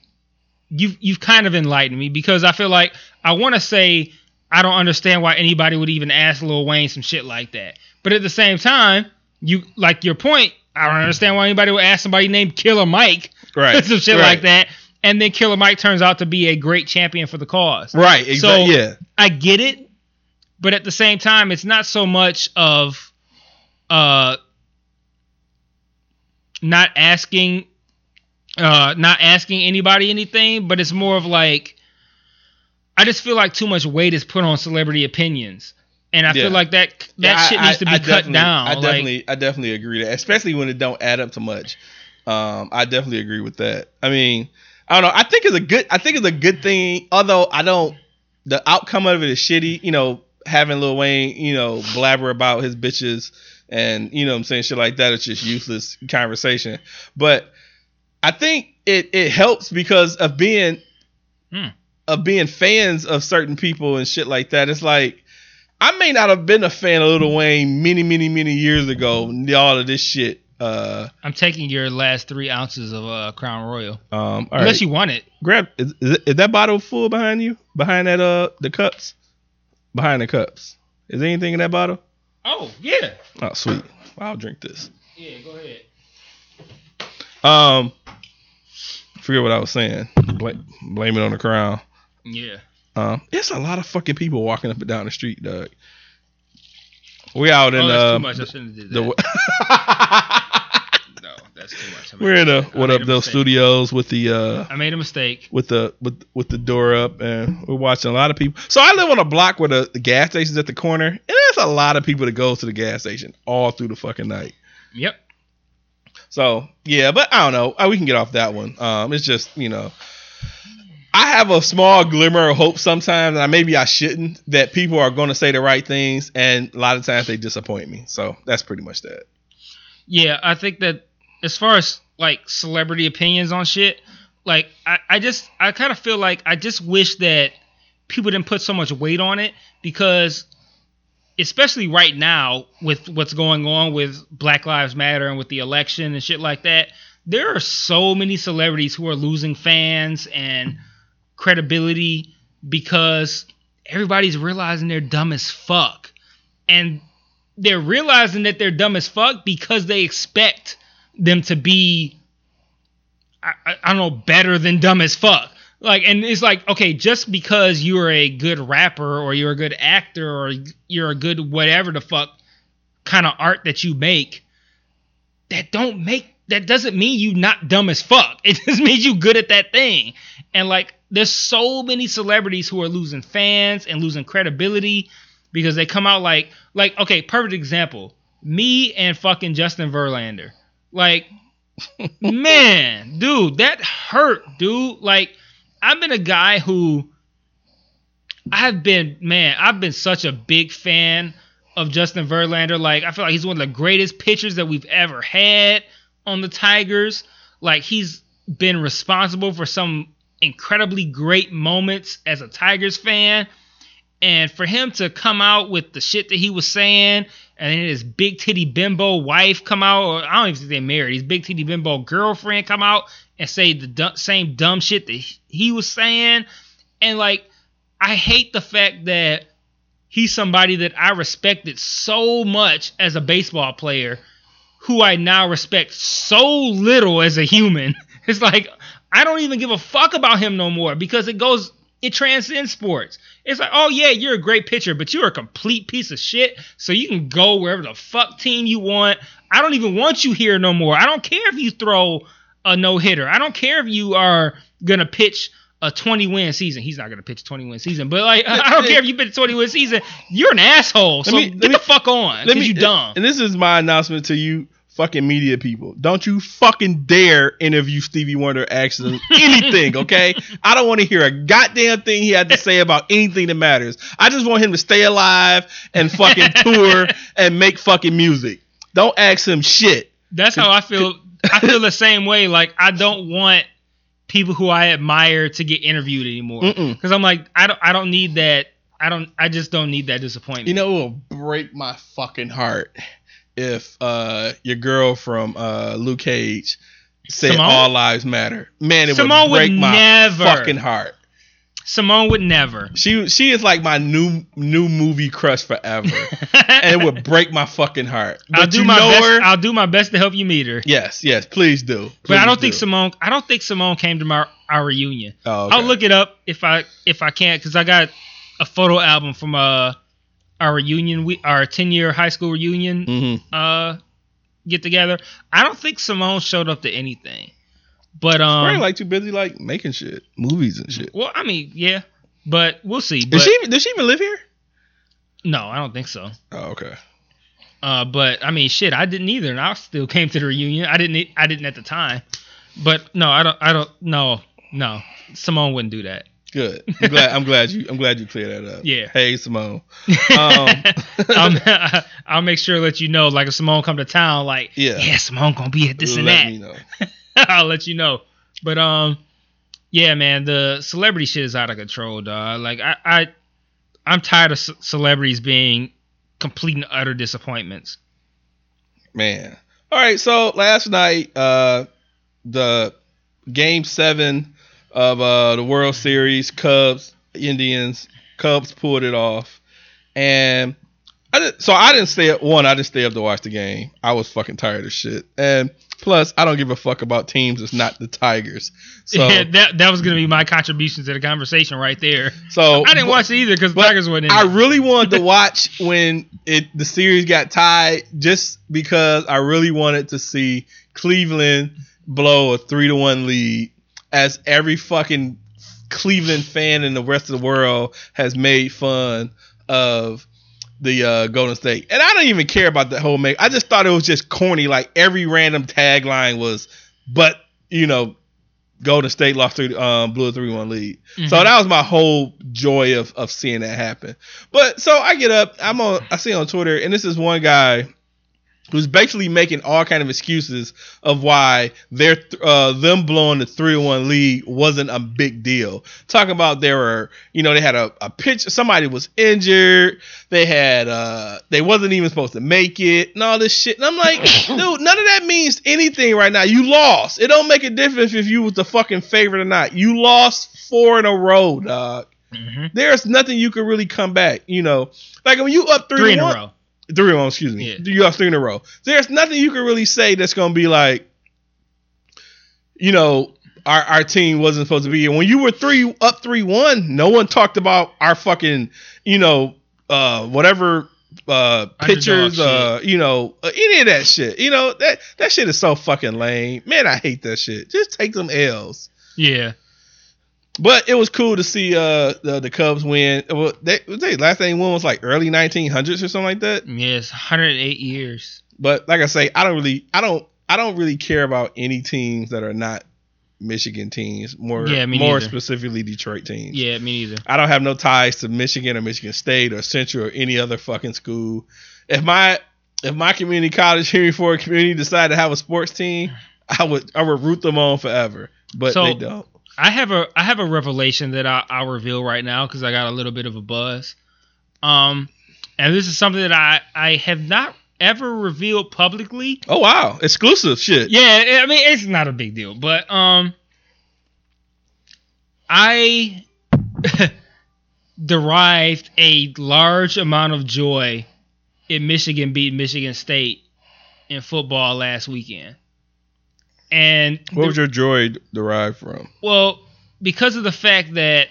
you've you've kind of enlightened me because I feel like I want to say I don't understand why anybody would even ask Lil Wayne some shit like that. But at the same time, you like your point. I don't understand why anybody would ask somebody named Killer Mike right. some shit right. like that. And then Killer Mike turns out to be a great champion for the cause. Right. So Exactly. yeah. I get it, but at the same time, it's not so much of uh not asking uh not asking anybody anything, but it's more of like I just feel like too much weight is put on celebrity opinions. And I Yeah. feel like that that Yeah, I- shit needs to be I- I cut down. I like, definitely, I definitely agree that, especially when it don't add up to much. Um, I definitely agree with that. I mean, I don't know. I think it's a good. I think it's a good thing. Although I don't, the outcome of it is shitty. You know, having Lil Wayne, you know, blabber about his bitches and you know, what I'm saying shit like that. It's just useless conversation. But I think it it helps because of being Hmm. of being fans of certain people and shit like that. It's like I may not have been a fan of Lil Wayne many, many, many years ago. All of this shit. Uh, I'm taking your last three ounces of uh, Crown Royal. um, all Unless right. you want it. grab. Is, is, is that bottle full behind you? Behind that uh the cups? Behind the cups. Is there anything in that bottle? Oh, yeah. Oh, sweet. I'll drink this. Yeah, go ahead. Um, forget what I was saying. Blame, blame it on the crown. Yeah. Um, it's a lot of fucking people walking up and down the street, Doug. We out in oh, that's uh, too much. I shouldn't have did the. no, that's too much. We're in a mistake. I what up a those studios with the uh I made a mistake. with the with with the door up and we're watching a lot of people. So I live on a block where the, the gas station's at the corner, and there's a lot of people that goes to the gas station all through the fucking night. Yep. So yeah, but I don't know. Uh, We can get off that one. Um, it's just you know, I have a small glimmer of hope sometimes, and maybe I shouldn't. That people are going to say the right things, and a lot of times they disappoint me. So that's pretty much that. Yeah, I think that as far as like celebrity opinions on shit, like I, I just I kind of feel like I just wish that people didn't put so much weight on it because especially right now with what's going on with Black Lives Matter and with the election and shit like that, there are so many celebrities who are losing fans and credibility because everybody's realizing they're dumb as fuck. And they're realizing that they're dumb as fuck because they expect them to be I, I, don't know better than dumb as fuck like and it's like okay just because you're a good rapper or you're a good actor or you're a good whatever the fuck kind of art that you make that don't make that doesn't mean you not dumb as fuck. It just means you good at that thing. And like there's so many celebrities who are losing fans and losing credibility because they come out like like okay perfect example. Me and fucking justin verlander. Like man dude that hurt dude. Like i've been a guy who i've been man i've been such a big fan of justin verlander. Like i feel like he's one of the greatest pitchers that we've ever had on the tigers. Like he's been responsible for some incredibly great moments as a tigers fan. And for him to come out with the shit that he was saying, and then his big titty bimbo wife come out, or I don't even think they're married, his big titty bimbo girlfriend come out and say the same dumb shit that he was saying. And like, I hate the fact that he's somebody that I respected so much as a baseball player, who I now respect so little as a human. It's like, I don't even give a fuck about him no more because it goes it transcends sports. It's like, oh yeah, you're a great pitcher, but you're a complete piece of shit. So you can go wherever the fuck team you want. I don't even want you here no more. I don't care if you throw a no hitter. I don't care if you are gonna pitch a 20 win season. He's not gonna pitch a 20 win season, but like I don't care if you pitch a 20 win season. You're an asshole. So me- get me- the fuck on. Let Cause you dumb. And this is my announcement to you, fucking media people. Don't you fucking dare interview Stevie Wonder asking anything, okay? I don't want to hear a goddamn thing he had to say about anything that matters. I just want him to stay alive and fucking tour and make fucking music. Don't ask him shit. That's how I feel. I feel the same way. Like I don't want people who I admire to get interviewed anymore. Because I'm like, I don't, I don't need that. I don't, I just don't need that disappointment. You know, it will break my fucking heart if uh your girl from uh Luke Cage said Simone? all lives matter. Man, it Simone would would break my never. fucking heart. Simone would never. She she is like my new new movie crush forever, and it would break my fucking heart. But I'll do my best. her. I'll do my best to help you meet her. yes, yes, please do. but I don't think. Simone. I don't think Simone came to my our reunion. Oh, okay. I'll look it up if I if I can't because I got a photo album from uh our reunion we our ten year high school reunion Mhm. uh get together. I don't think Simone showed up to anything. But um Probably like too busy like making shit, movies and shit. well I mean yeah. But we'll see. But Does she even- does she even live here? no, I don't think so. Oh, okay. Uh but I mean shit, I didn't either and I still came to the reunion. I didn't I didn't at the time. But no, I don't I don't no no. Simone wouldn't do that. Good. I'm glad. I'm glad you. I'm glad you cleared that up. Yeah. Hey, Simone. Um, I'll, make sure to let you know. Like if Simone come to town, like Yeah. yeah, Simone gonna be at this and let that. me know. I'll let you know. But um, yeah, man, the celebrity shit is out of control, dog. Like I, I I'm tired of ce- celebrities being complete and utter disappointments. Man. All right. So last night, uh, the game seven of uh, the World Series, Cubs, Indians, Cubs pulled it off, and I did, so I didn't stay up. One, I didn't stay up to watch the game. I was fucking tired of shit, and plus, I don't give a fuck about teams It's not the Tigers. So, yeah, that that was gonna be my contribution to the conversation right there. so I didn't watch it either because but Tigers wasn't in. I really wanted to watch when it the series got tied, just because I really wanted to see Cleveland blow a three to one lead, as every fucking Cleveland fan in the rest of the world has made fun of the uh, Golden State, and I don't even care about the whole make. I just thought it was just corny. Like every random tagline was, but you know. Golden State lost three, um, blew a three one lead. So Mhm. that was my whole joy of of seeing that happen. But so I get up, I'm on, I see on Twitter, and this is one guy who's basically making all kind of excuses of why their uh, them blowing the three one lead wasn't a big deal. Talking about there were, you know, they had a, a pitch, somebody was injured, they had, uh, they wasn't even supposed to make it, and all this shit. And I'm like, dude, none of that means anything right now. You lost. It don't make a difference if you was the fucking favorite or not. You lost four in a row, dog. Mhm. There's nothing you can really come back. You know, like when you up three, three in a row. Three a row, excuse me. Yeah. You up three in a row. There's nothing you can really say that's gonna be like, you know, our our team wasn't supposed to be. And when you were three up three one, no one talked about our fucking, you know, uh, whatever uh pictures, uh, you know, uh, any of that shit. You know that that shit is so fucking lame. Man, I hate that shit. Just take some L's. Yeah. But it was cool to see uh the, the Cubs win. Well, they, they last thing won was like early 1900s or something like that. Yes. 108 years. But like I say, I don't really, I don't, I don't really care about any teams that are not Michigan teams. More, Yeah, me more neither. specifically Detroit teams. Yeah, me neither. I don't have no ties to Michigan or Michigan State or Central or any other fucking school. If my if my community college Henry Ford community decided to have a sports team, I would I would root them on forever. But So- they don't. I have a I have a revelation that I, I'll reveal right now because I got a little bit of a buzz. Um, and this is something that I I have not ever revealed publicly. Oh wow, exclusive shit. Yeah, I mean it's not a big deal, but um, I derived a large amount of joy in Michigan beat Michigan State in football last weekend, and What was your joy derived from? well, because of the fact that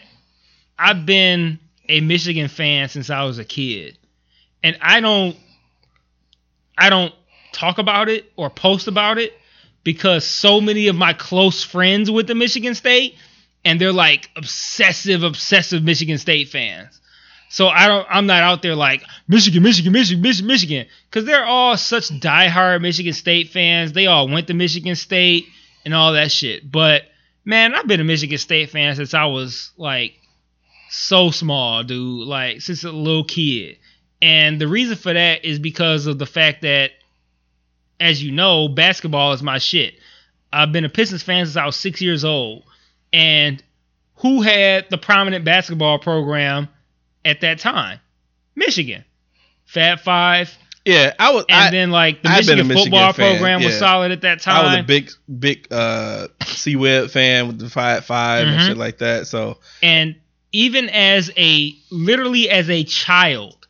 I've been a Michigan fan since I was a kid, and I don't I don't talk about it or post about it because so many of my close friends with the Michigan State and they're like obsessive, obsessive Michigan State fans. So I don't I'm not out there like Michigan, Michigan, Michigan, Michigan, Michigan cuz they're all such diehard Michigan State fans. They all went to Michigan State and all that shit. But man, I've been a Michigan State fan since I was like so small, dude, like since a little kid. And the reason for that is because of the fact that as you know, basketball is my shit. I've been a Pistons fan since I was 6 years old. And who had the prominent basketball program at that time? Michigan. Fab Five. Yeah, I was. And I, then like the I've been a Michigan, Michigan football fan, program was solid at that time. I was a big, big uh, C-Webb fan with the five 5 and Mhm. shit like that. So and even as a literally as a child,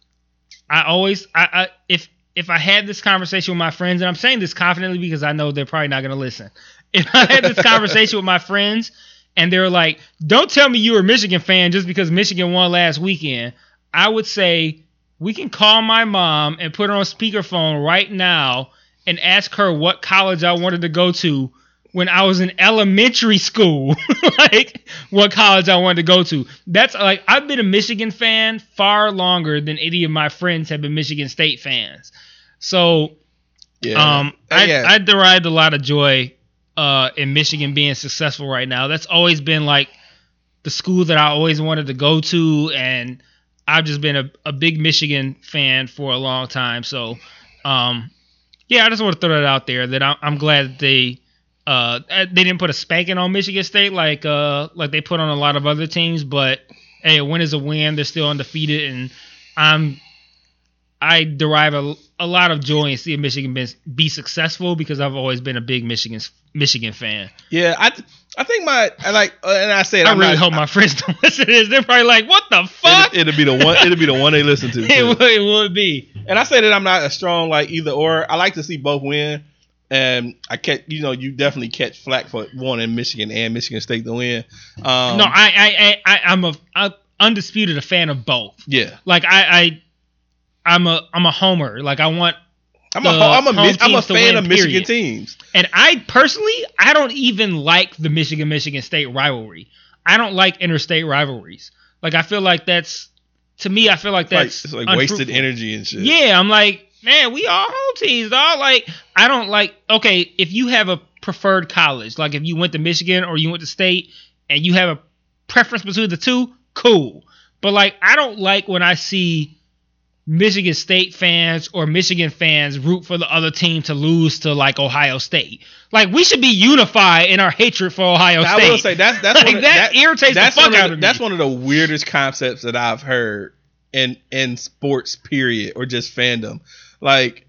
I always I, I if if I had this conversation with my friends, and I'm saying this confidently because I know they're probably not gonna listen. If I had this conversation with my friends and they're like, "Don't tell me you were a Michigan fan just because Michigan won last weekend," I would say we can call my mom and put her on speakerphone right now and ask her what college I wanted to go to when I was in elementary school. like what college I wanted to go to. That's like I've been a Michigan fan far longer than any of my friends have been Michigan State fans. So yeah, um, Uh, I, yeah. I derived a lot of joy uh, in Michigan being successful right now. That's always been like the school that I always wanted to go to, and I've just been a, a big Michigan fan for a long time. So, um, yeah, I just want to throw that out there that I'm, I'm glad that they uh, they didn't put a spanking on Michigan State like uh, like they put on a lot of other teams, but hey, a win is a win. They're still undefeated, and I'm I derive a, a lot of joy in seeing Michigan be, be successful because I've always been a big Michigan Michigan fan. yeah, I, I think my, I like, uh, and I said, I I'm really not, hope my friends don't listen to this. They're probably like, "What the fuck?" It, it'll be the one. It'll be the one they listen to. it, would, it would be. And I say that I'm not a strong like either or. I like to see both win. And I catch, you know, you definitely catch flack for wanting Michigan and Michigan State to win. Um, no, I, I, I, I I'm a, I'm undisputed a fan of both. yeah, Like I, I, I'm a, I'm a homer. Like I want, I'm a, I'm a, I'm a fan win, of Michigan period. teams. and I personally, I don't even like the Michigan Michigan State rivalry. I don't like interstate rivalries. Like I feel like that's, to me, I feel like It's like, that's it's like wasted energy and shit. Yeah, I'm like, man, we all home teams, dog. Like, I don't like. Okay, if you have a preferred college, like if you went to Michigan or you went to State, and you have a preference between the two, cool. But like, I don't like when I see Michigan State fans or Michigan fans root for the other team to lose to like Ohio State. Like, we should be unified in our hatred for Ohio Now, State. I will say that's that's Like, one of, that irritates the fuck out of me. That's one of the weirdest concepts that I've heard in in sports. Period, or just fandom. Like,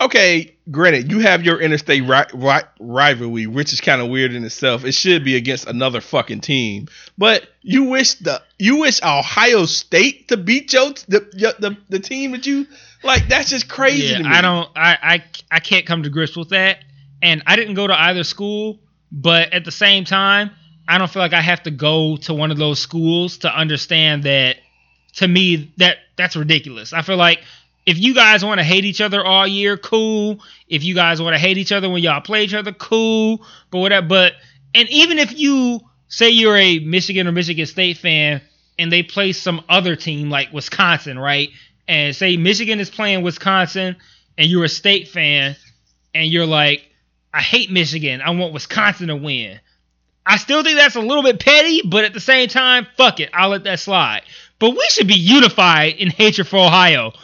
okay, granted, you have your interstate ri- ri- rivalry, which is kind of weird in itself. It should be against another fucking team, but you wish the you wish Ohio State to beat your the the, the team that you like. That's just crazy Yeah, to me. I don't. I, I I can't come to grips with that. And I didn't go to either school, but at the same time, I don't feel like I have to go to one of those schools to understand that. To me, that that's ridiculous. I feel like if you guys want to hate each other all year, cool. If you guys want to hate each other when y'all play each other, cool. But whatever. But and even if you say you're a Michigan or Michigan State fan and they play some other team like Wisconsin, right? And say Michigan is playing Wisconsin and you're a state fan and you're like, I hate Michigan. I want Wisconsin to win. I still think that's a little bit petty, but at the same time, fuck it. I'll let that slide. But we should be unified in hatred for Ohio.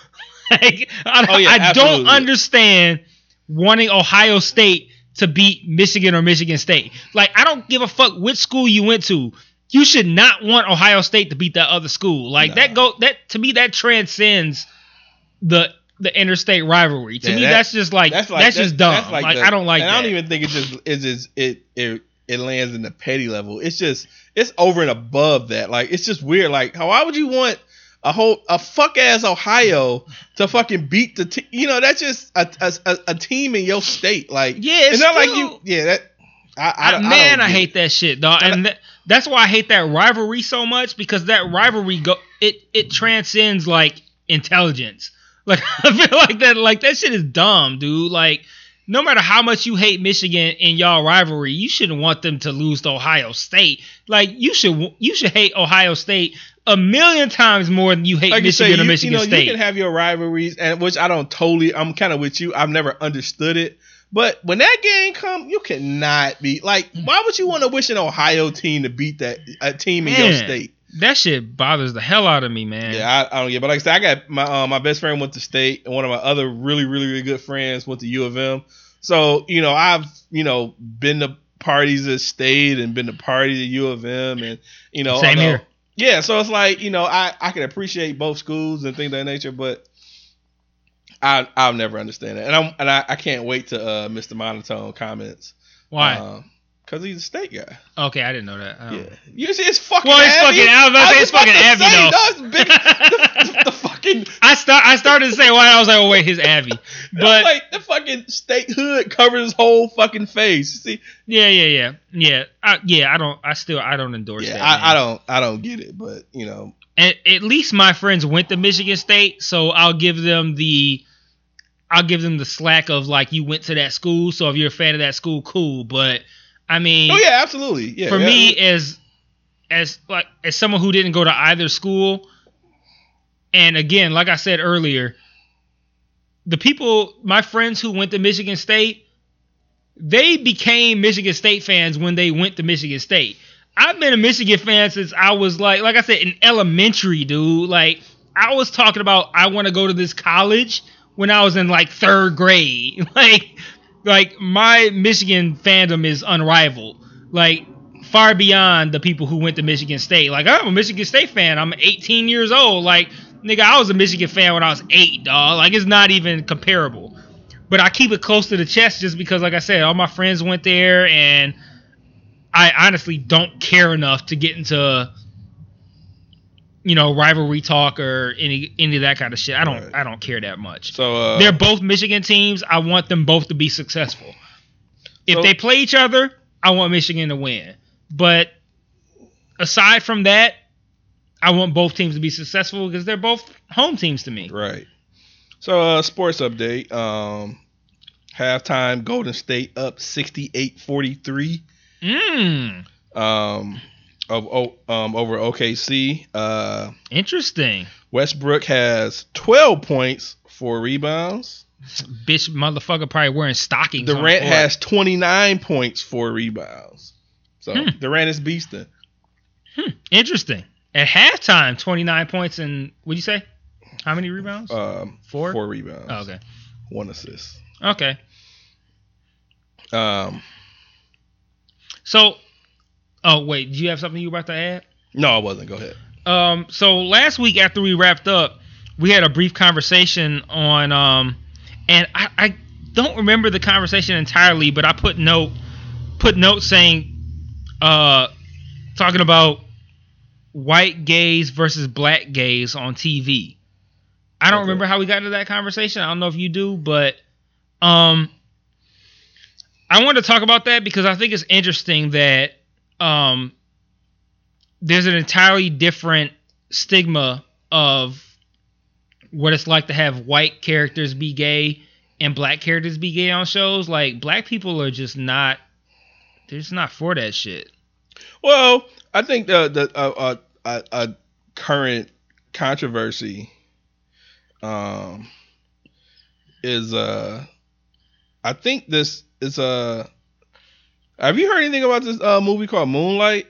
like, I, Oh, yeah, I don't understand wanting Ohio State to beat Michigan or Michigan State. Like, I don't give a fuck which school you went to. You should not want Ohio State to beat that other school. Like No. that go that to me that transcends the the interstate rivalry. To Yeah, me, that- that's just like that's, like- just dumb. that's like the- I don't like. I don't even think it just it just it it it lands in the petty level. It's just it's over and above that. Like it's just weird. Like how why would you want a whole a fuck ass Ohio to fucking beat the te- you know that's just a, a, a, team in your state. Like Yeah, it's not like you yeah that I, I, I, I man, don't I, hate it. that shit, dog. And And th- That's why I hate that rivalry so much because that rivalry go it it transcends like intelligence. Like I feel like that like that shit is dumb, dude. Like no matter how much you hate Michigan in y'all rivalry, you shouldn't want them to lose to Ohio State. Like you should you should hate Ohio State a million times more than you hate Like you Michigan say, or you, Michigan you know, State. you can have your rivalries, and which I don't totally. I'm kind of with you. I've never understood it, but when that game come, you cannot be like. Why would you want to wish an Ohio team to beat that a team in your state? that shit bothers the hell out of me, man. Yeah, I, I don't get. But like I said, I got my uh, my best friend went to state, and one of my other really really really good friends went to U of M. So you know, I've you know been to parties at state and been to parties at U of M, and you know, Same although- here. Yeah, so it's like you know, I I can appreciate both schools and things of that nature, but I I'll never understand it, and I'm and I, I can't wait to uh Mr. Monotone comments. Why? Because he's a state guy. okay, I didn't know that. Don't- Yeah, you see, it's fucking. Well, it's Abby. fucking- I was about to say it's fucking Abby, though. no, big, the, the fucking I start. I started to say why. I was like, oh wait, his Abby. But like the fucking state hood covers his whole fucking face. See, yeah, yeah, yeah, yeah, I, yeah. I don't. I still. I don't endorse yeah, that. I. I don't, I don't get it, but you know, at, at least my friends went to Michigan State, so I'll give them the I'll give them the slack of like you went to that school, so if you're a fan of that school, cool. But I mean, oh yeah, absolutely, yeah. for yeah. me as as like as someone who didn't go to either school, and again, like I said earlier, the people, my friends who went to Michigan State, they became Michigan State fans when they went to Michigan State. I've been a Michigan fan since I was like, like I said, in elementary, dude. Like I was talking about, I want to go to this college when I was in like third grade. Like, like my Michigan fandom is unrivaled. Like far beyond the people who went to Michigan State. Like I'm a Michigan State fan. I'm 18 years old. Like nigga, I was a Michigan fan when I was eight, dog. Like it's not even comparable. But I keep it close to the chest just because, like I said, all my friends went there, and I honestly don't care enough to get into, you know, rivalry talk or any any of that kind of shit. I don't Right. I don't care that much. So uh, They're both Michigan teams. I want them both to be successful. If So- they play each other, I want Michigan to win. But aside from that, I want both teams to be successful because they're both home teams to me. right. So uh, sports update. Um, halftime, Golden State up 68-43. Mm, Um, of um over OKC. Uh, interesting. Westbrook has 12 points, four rebounds. Bitch, motherfucker, probably wearing stockings. the Durant has 29 points, four rebounds. So Hmm. Durant is beasting. interesting. At halftime, twenty nine points and what'd you say? How many rebounds? Um, Four? four rebounds. oh, okay. One assist. Okay. Um, So, oh wait, do you have something you were about to add? no, I wasn't. Go ahead. Um, so last week after we wrapped up, we had a brief conversation on um, and I, I don't remember the conversation entirely, but I put note put note saying uh talking about white gays versus black gays on TV. I don't Okay. remember how we got into that conversation. I don't know if you do, but um I wanted to talk about that because I think it's interesting that um there's an entirely different stigma of what it's like to have white characters be gay and black characters be gay on shows. Like black people are just not they're just not for that shit. Well, I think the the uh, uh, uh, current controversy um is uh I think this is uh have you heard anything about this uh movie called Moonlight?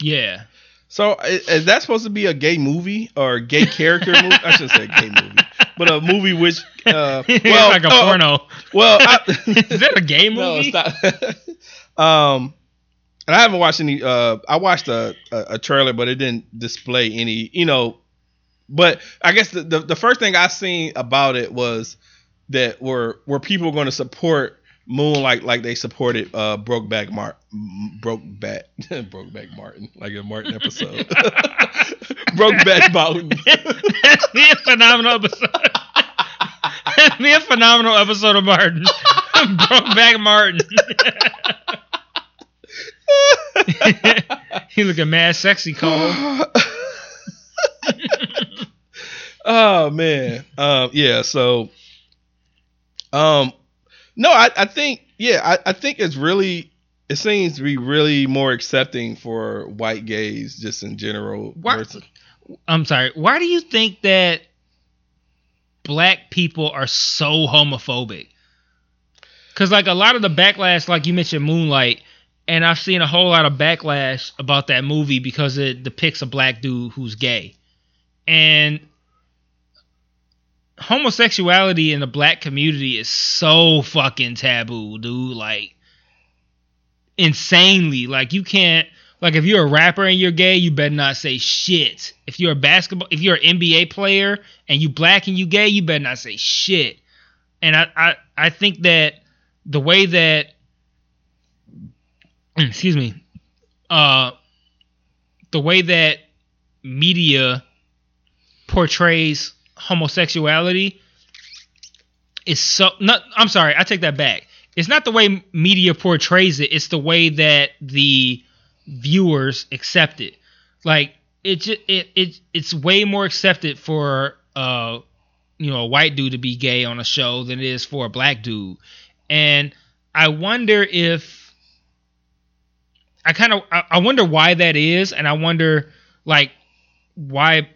Yeah. So i- is that supposed to be a gay movie or a gay character movie? I shouldn't say gay movie, but a movie which uh It's well like a oh, porno. Well, I, Is that a gay no, movie? it's not. um, and I haven't watched any. Uh, I watched a, a a trailer, but it didn't display any. You know, but I guess the the, the first thing I seen about it was that were were people going to support Moonlight like like they supported uh Brokeback Mart Brokeback Brokeback Martin like a Martin episode. Brokeback Mountain. That'd be a phenomenal episode. That'd be a phenomenal episode of Martin. Brokeback Martin. he looking mad sexy, Cole. oh man. Um yeah, so um no, I, I think yeah, I, I think it's really it seems to be really more accepting for white gays just in general. Why- versus- I'm sorry. Why do you think that black people are so homophobic? Because like a lot of the backlash, like you mentioned, Moonlight, and I've seen a whole lot of backlash about that movie because it depicts a black dude who's gay, and homosexuality in the black community is so fucking taboo, dude. Like insanely. Like you can't like if you're a rapper and you're gay, you better not say shit. If you're a basketball if you're an NBA player and you black and you gay, you better not say shit. And I I, I think that the way that excuse me, uh the way that media portrays homosexuality is so not I'm sorry, I take that back. It's not the way media portrays it, it's the way that the viewers accept it. Like it just it, it it's way more accepted for uh you know a white dude to be gay on a show than it is for a black dude. And I wonder if I kind of I, I wonder why that is and I wonder like why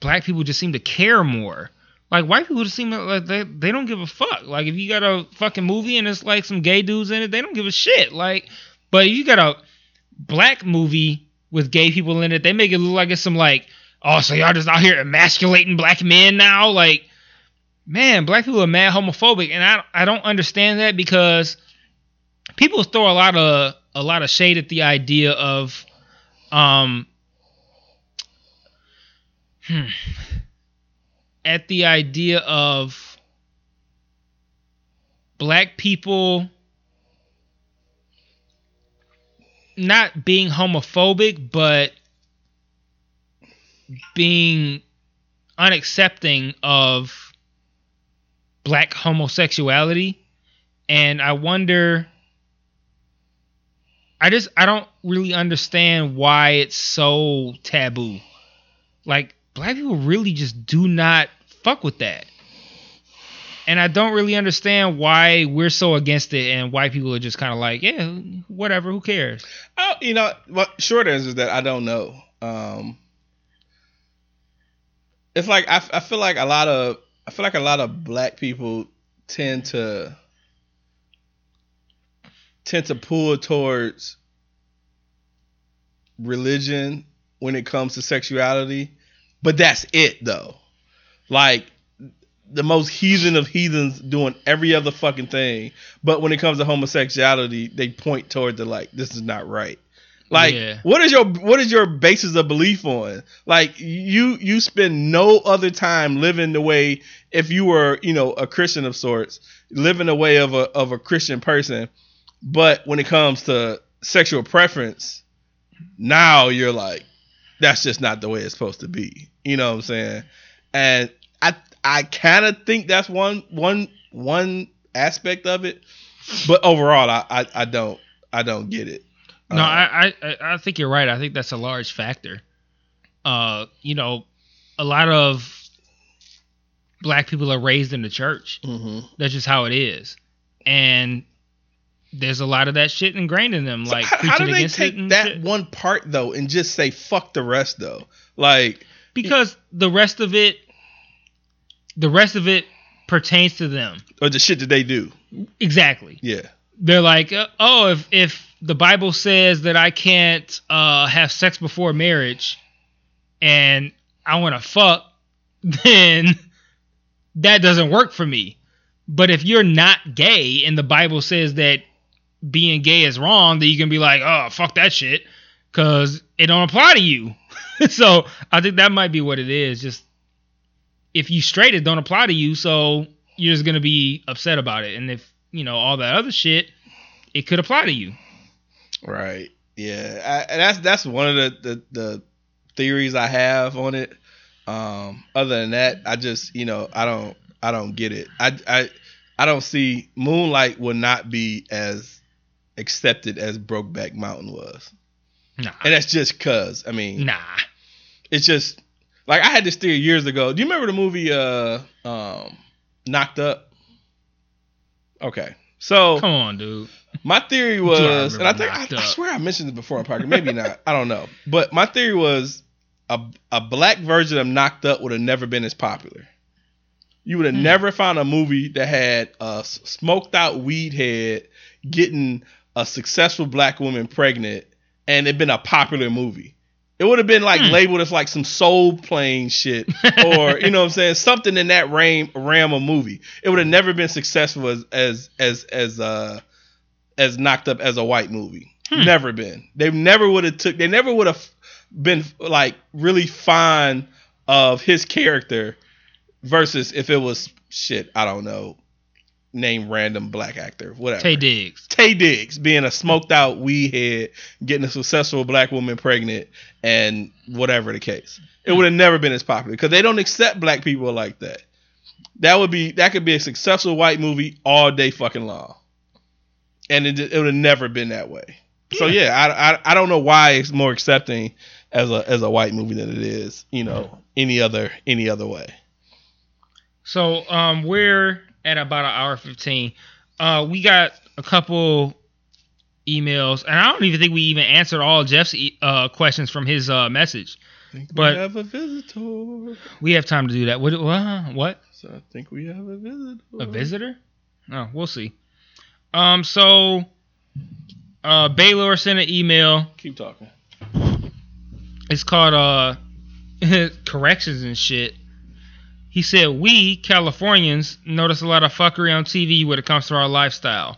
black people just seem to care more. Like white people just seem like they they don't give a fuck. Like if you got a fucking movie and it's like some gay dudes in it, they don't give a shit. Like, but if you got a black movie with gay people in it, they make it look like it's some like, oh, so y'all just out here emasculating black men now? Like, man, black people are mad homophobic, and I I don't understand that because people throw a lot of a lot of shade at the idea of um hmm, at the idea of black people not being homophobic but being unaccepting of black homosexuality. And i wonder i just i don't really understand why it's so taboo. Like black people really just do not fuck with that. And i don't really understand why we're so against it and white people are just kind of like yeah whatever who cares? Oh, you know, well, short answer is that I don't know. Um, it's like I, I feel like a lot of I feel like a lot of black people tend to tend to pull towards religion when it comes to sexuality, but that's it though. Like the most heathen of heathens doing every other fucking thing, but when it comes to homosexuality, they point toward the like this is not right. Like Yeah. what is your what is your basis of belief on? Like you you spend no other time living the way if you were, you know, a Christian of sorts, living the way of a of a Christian person, but when it comes to sexual preference, now you're like that's just not the way it's supposed to be. You know what I'm saying? And I I kind of think that's one one one aspect of it, but overall I I, I don't I don't get it. No, Uh, I, I I think you're right. I think that's a large factor. Uh, you know, a lot of black people are raised in the church. mhm. That's just how it is, and there's a lot of that shit ingrained in them, So like how, how do they take that shit. one part though and just say fuck the rest though? Like because the rest of it, the rest of it pertains to them. or the shit that they do. Exactly. Yeah. they're like, oh, if if the Bible says that I can't uh, have sex before marriage, and I want to fuck, then that doesn't work for me. But if you're not gay and the Bible says that being gay is wrong, that you can be like, oh, fuck that shit, because it don't apply to you. so I think that might be what it is. Just if you straight, it don't apply to you, so you're just gonna be upset about it. And if you know all that other shit, it could apply to you. Right. Yeah. I, and that's that's one of the, the the theories I have on it. Um, other than that, I just you know I don't I don't get it. I I I don't see Moonlight will not be as accepted as Brokeback Mountain was, Nah. and that's just cause. I mean, Nah. it's just like I had this theory years ago. Do you remember the movie uh um Knocked Up? Okay. So Come on, dude. my theory I was, and I think I, I swear I mentioned it before on podcast. Maybe not. I don't know. But my theory was a a black version of Knocked Up would have never been as popular. You would have Hmm. never found a movie that had a smoked out weed head getting a successful black woman pregnant, and it been a popular movie. It would have been like Hmm. labeled as like some Soul Plane shit, or you know what I'm saying, something in that ram ram of movie. It would have never been successful as as as as uh as knocked up as a white movie. Hmm. Never been. They never would have took. They never would have been like really fond of his character versus if it was shit. I don't know. Name random black actor, whatever. Taye Diggs. Taye Diggs being a smoked out weed head, getting a successful black woman pregnant, and whatever the case. It would have never been as popular because they don't accept black people like that. That would be that could be a successful white movie all day fucking long, and it, it would have never been that way. So yeah, I, I I don't know why it's more accepting as a as a white movie than it is you know any other any other way. So um, we're at about an hour fifteen. Uh, we got a couple emails, and I don't even think we even answered all Jeff's uh, questions from his uh, message. think But- we have a visitor. We have time to do that. What? What? So I think we have a visitor. A visitor? Oh, we'll see. Um, so uh, Baylor sent an email. Keep talking. It's called uh corrections and shit. He said we Californians notice a lot of fuckery on TV when it comes to our lifestyle.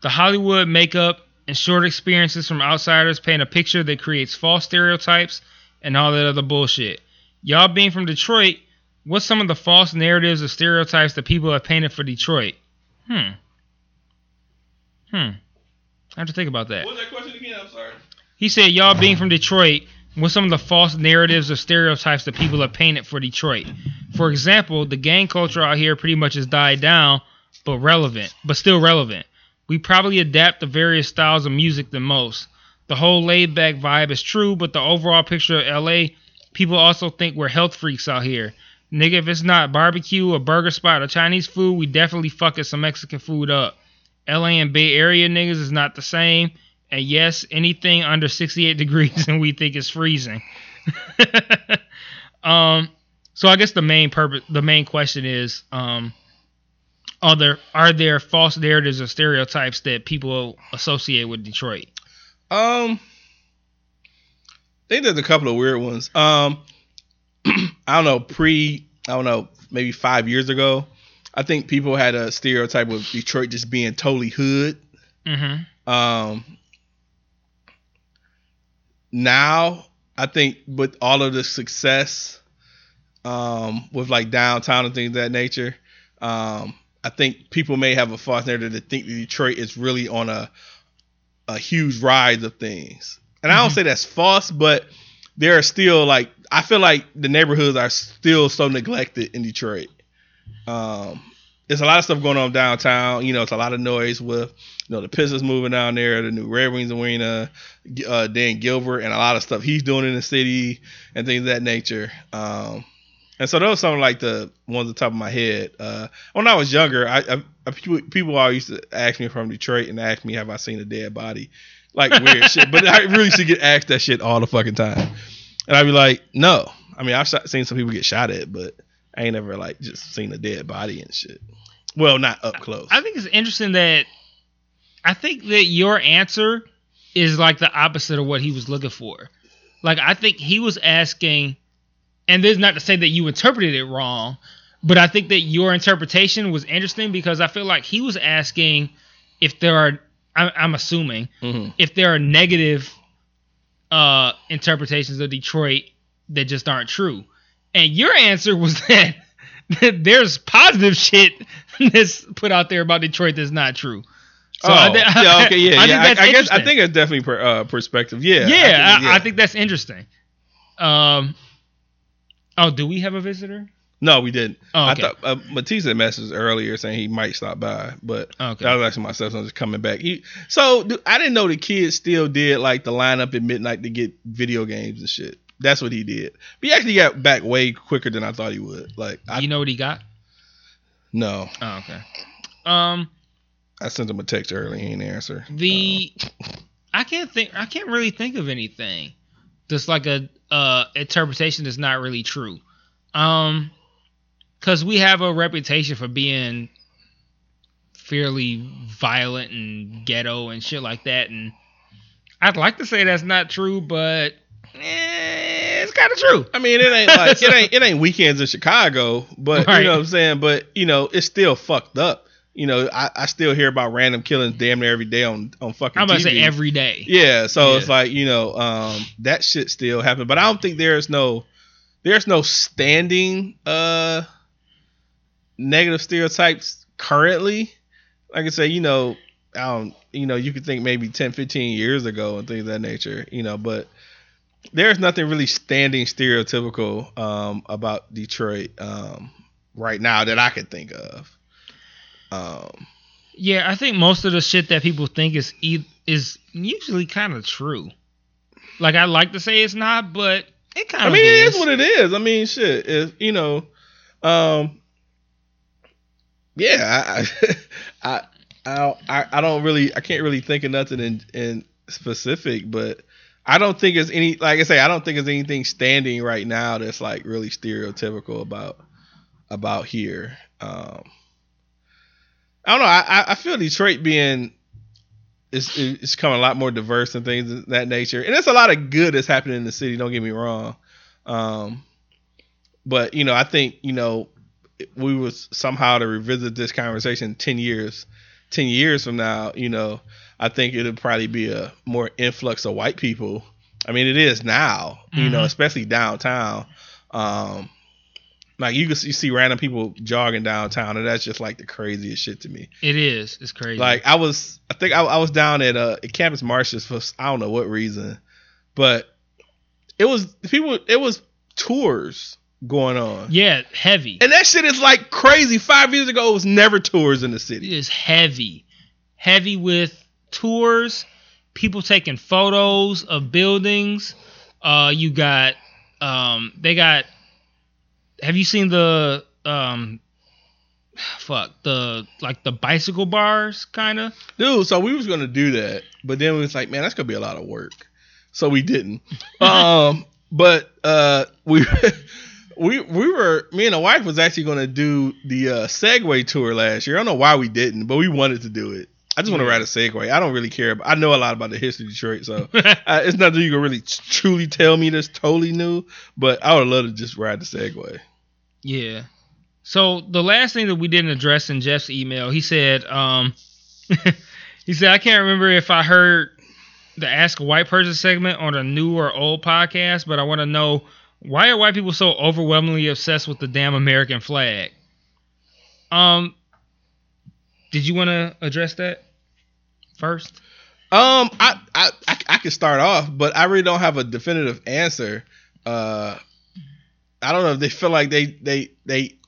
The Hollywood makeup and short experiences from outsiders paint a picture that creates false stereotypes and all that other bullshit. Y'all being from Detroit, what's some of the false narratives or stereotypes that people have painted for Detroit? Hmm. Hmm. I have to think about that. What was that question again? I'm sorry. He said, "Y'all being from Detroit, what's some of the false narratives or stereotypes that people have painted for Detroit? For example, the gang culture out here pretty much has died down, but relevant, but still relevant. We probably adapt the various styles of music the most. The whole laid back vibe is true, but the overall picture of LA, people also think we're health freaks out here. Nigga, if it's not barbecue, a burger spot, or Chinese food, we definitely fucking some Mexican food up. LA and Bay Area niggas is not the same. And yes, anything under 68 degrees and we think is freezing. um, so I guess the main purpose, the main question is, um, are there are there false narratives or stereotypes that people associate with Detroit? Um, I think there's a couple of weird ones. Um, I don't know, pre, I don't know, maybe five years ago, I think people had a stereotype of Detroit just being totally hood. Mm-hmm. Um, now I think with all of the success, um, with like downtown and things of that nature, um, I think people may have a false narrative to think that Detroit is really on a a huge rise of things. And I don't Mhm. say that's false, but there are still like I feel like the neighborhoods are still so neglected in Detroit. Um, there's a lot of stuff going on downtown. You know, it's a lot of noise with you know the Pistons moving down there, the new Red Wings arena, uh, Dan Gilbert, and a lot of stuff he's doing in the city and things of that nature. Um, and so those are some like the ones on top of my head. Uh, when I was younger, I, I, I people, people always used to ask me from Detroit and ask me have I seen a dead body, like weird shit. But I really should get asked that shit all the fucking time, and I'd be like, no. I mean, I've shot, seen some people get shot at, but I ain't ever like just seen a dead body and shit. Well, not up close. I think it's interesting that I think that your answer is like the opposite of what he was looking for. Like I think he was asking, and this is not to say that you interpreted it wrong, but I think that your interpretation was interesting because I feel like he was asking if there are, I- I'm assuming, Mhm. if there are negative uh, interpretations of Detroit that just aren't true. And your answer was that, that there's positive shit that's put out there about Detroit that's not true. So oh, I thi- yeah, okay, yeah, I yeah. think I, that's I guess I think it's definitely per, uh, perspective. Yeah, yeah, I, think, I think that's interesting. Um, oh, do we have a visitor? No, we didn't. Oh, okay. I thought uh, Matisse had messaged earlier saying he might stop by, but Okay. that was actually my stepson just coming back. He so dude, I didn't know the kids still did like the lineup at midnight to get video games and shit. That's what he did. But he actually got back way quicker than I thought he would. Like I you know what he got? no, Oh, okay. Um, I sent him a text early. He didn't answer. the I can't think. I can't really think of anything that's like a uh interpretation that's not really true. Um, because we have a reputation for being fairly violent and ghetto and shit like that, and I'd like to say that's not true, but eh, it's kind of true. I mean, it ain't like it ain't it ain't weekends in Chicago, but Right. you know what I'm saying. But you know, it's still fucked up. You know, I, I still hear about random killings damn near every day on on fucking. I'm about to say every day. Yeah, so it's like you know um, that shit still happen, but I don't think there's no there's no standing uh negative stereotypes currently. Like I say, you know, I don't, you know, you could think maybe 10, 15 years ago and things of that nature, you know, but there's nothing really standing stereotypical um, about Detroit um, right now that I could think of. Um, Yeah, I think most of the shit that people think is e- is usually kind of true. Like I like to say it's not, but it kind of. I mean, is. it is what it is. I mean, shit. If, you know, um, yeah, I, I, I, I, don't really, I can't really think of nothing in, in specific, but I don't think it's any, like I say, I don't think there's anything standing right now that's like really stereotypical about, about here. Um, I don't know. I, I- feel Detroit being it's it's becoming a lot more diverse and things of that nature. And there's a lot of good that's happening in the city. Don't get me wrong. Um, but you know, I think you know we was somehow to revisit this conversation ten years, ten years from now. You know, I think it'll probably be a more influx of white people. I mean, it is now. You know, Mhm. especially downtown. Um, like you can see, you see random people jogging downtown, and that's just like the craziest shit to me. It is. It's crazy. Like I was, I think I, I was down at uh at Campus Martius for I don't know what reason, but it was people. It was tours going on, yeah, heavy. and that shit is like crazy. Five years ago, it was never tours in the city. It is heavy. Heavy with tours, people taking photos of buildings. Uh you got um they got have you seen the um fuck the like the bicycle bars kind of Dude, so we was gonna do that, but then we was like, man, that's gonna be a lot of work, so we didn't. um, but uh, we. We, we were me and the wife was actually gonna do the uh, Segway tour last year. I don't know why we didn't, but we wanted to do it. I just want to ride a Segway. I don't really care. But I know a lot about the history of Detroit, so uh, it's nothing you can really truly tell me that's totally new. But I would love to just ride the Segway. Yeah. So the last thing that we didn't address in Jeff's email, he said, um, he said, I can't remember if I heard the Ask a White Person segment on a new or old podcast, but I want to know why are white people so overwhelmingly obsessed with the damn American flag? Um, did you want to address that first? Um, I, I I I could start off, but I really don't have a definitive answer. Uh, I don't know if they feel like they they they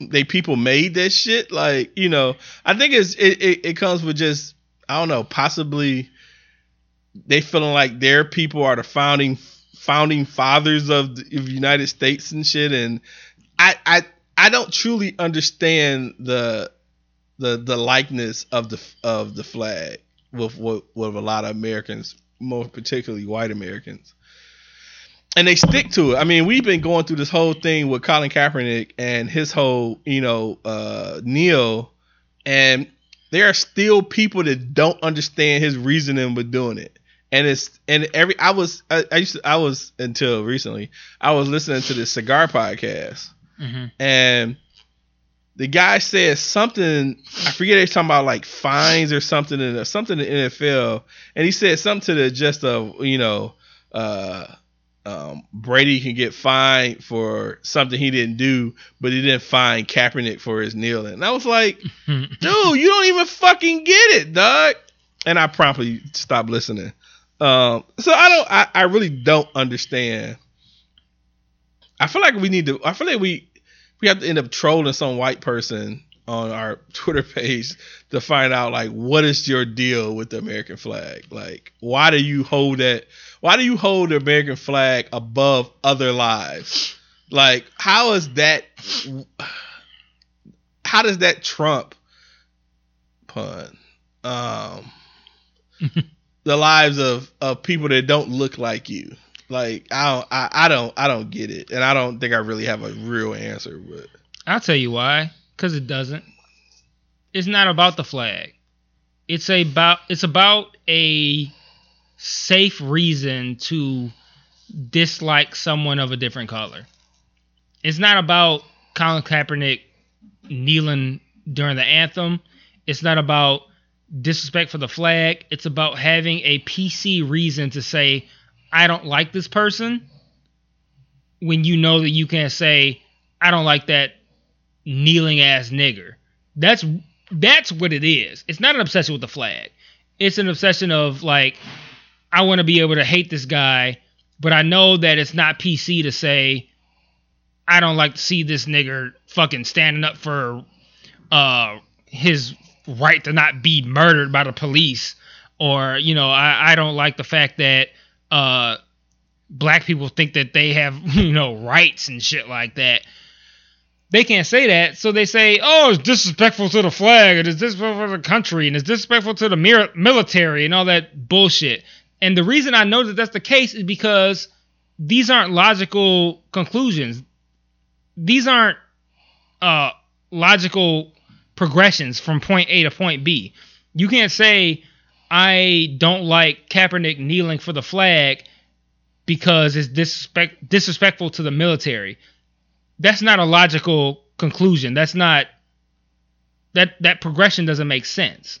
they people made this shit. Like you know, I think it's it it, it comes with just I don't know, possibly they feeling like their people are the founding founding fathers of the of United States and shit. And I I I don't truly understand the the the likeness of the of the flag with with, with a lot of Americans, more particularly white Americans. And they stick to it. I mean, we've been going through this whole thing with Colin Kaepernick and his whole, you know, uh, kneel, and there are still people that don't understand his reasoning with doing it. And it's and every I was I, I used to, I was until recently I was listening to this cigar podcast Mm-hmm. and the guy said something I forget they talking about like fines or something in something in the NFL, and he said something to the just of you know uh, um, Brady can get fined for something he didn't do, but he didn't fine Kaepernick for his kneeling. And I was like, dude, you don't even fucking get it, dog. And I promptly stopped listening. Um, so I don't, I, I really don't understand. I feel like we need to. I feel like we we have to end up trolling some white person on our Twitter page to find out like what is your deal with the American flag? Like why do you hold that why do you hold the American flag above other lives? Like how is that how does that trump pun um the lives of of people that don't look like you? Like I don't I, I don't I don't get it. And I don't think I really have a real answer, but I'll tell you why. Because it doesn't. It's not about the flag. It's about it's about a safe reason to dislike someone of a different color. It's not about Colin Kaepernick kneeling during the anthem. It's not about disrespect for the flag. It's about having a PC reason to say, I don't like this person when you know that you can't say, I don't like that kneeling ass nigger. That's that's what it is. It's not an obsession with the flag. It's an obsession of like I want to be able to hate this guy, but I know that it's not PC to say I don't like to see this nigger fucking standing up for uh his right to not be murdered by the police or you know I, I don't like the fact that uh black people think that they have you know rights and shit like that they can't say that, so they say, "Oh, it's disrespectful to the flag, and it's disrespectful to the country, and it's disrespectful to the mir- military, and all that bullshit." And the reason I know that that's the case is because these aren't logical conclusions. These aren't uh, logical progressions from point A to point B. You can't say I don't like Kaepernick kneeling for the flag because it's disrespect- disrespectful to the military that's not a logical conclusion. That's not that that progression doesn't make sense.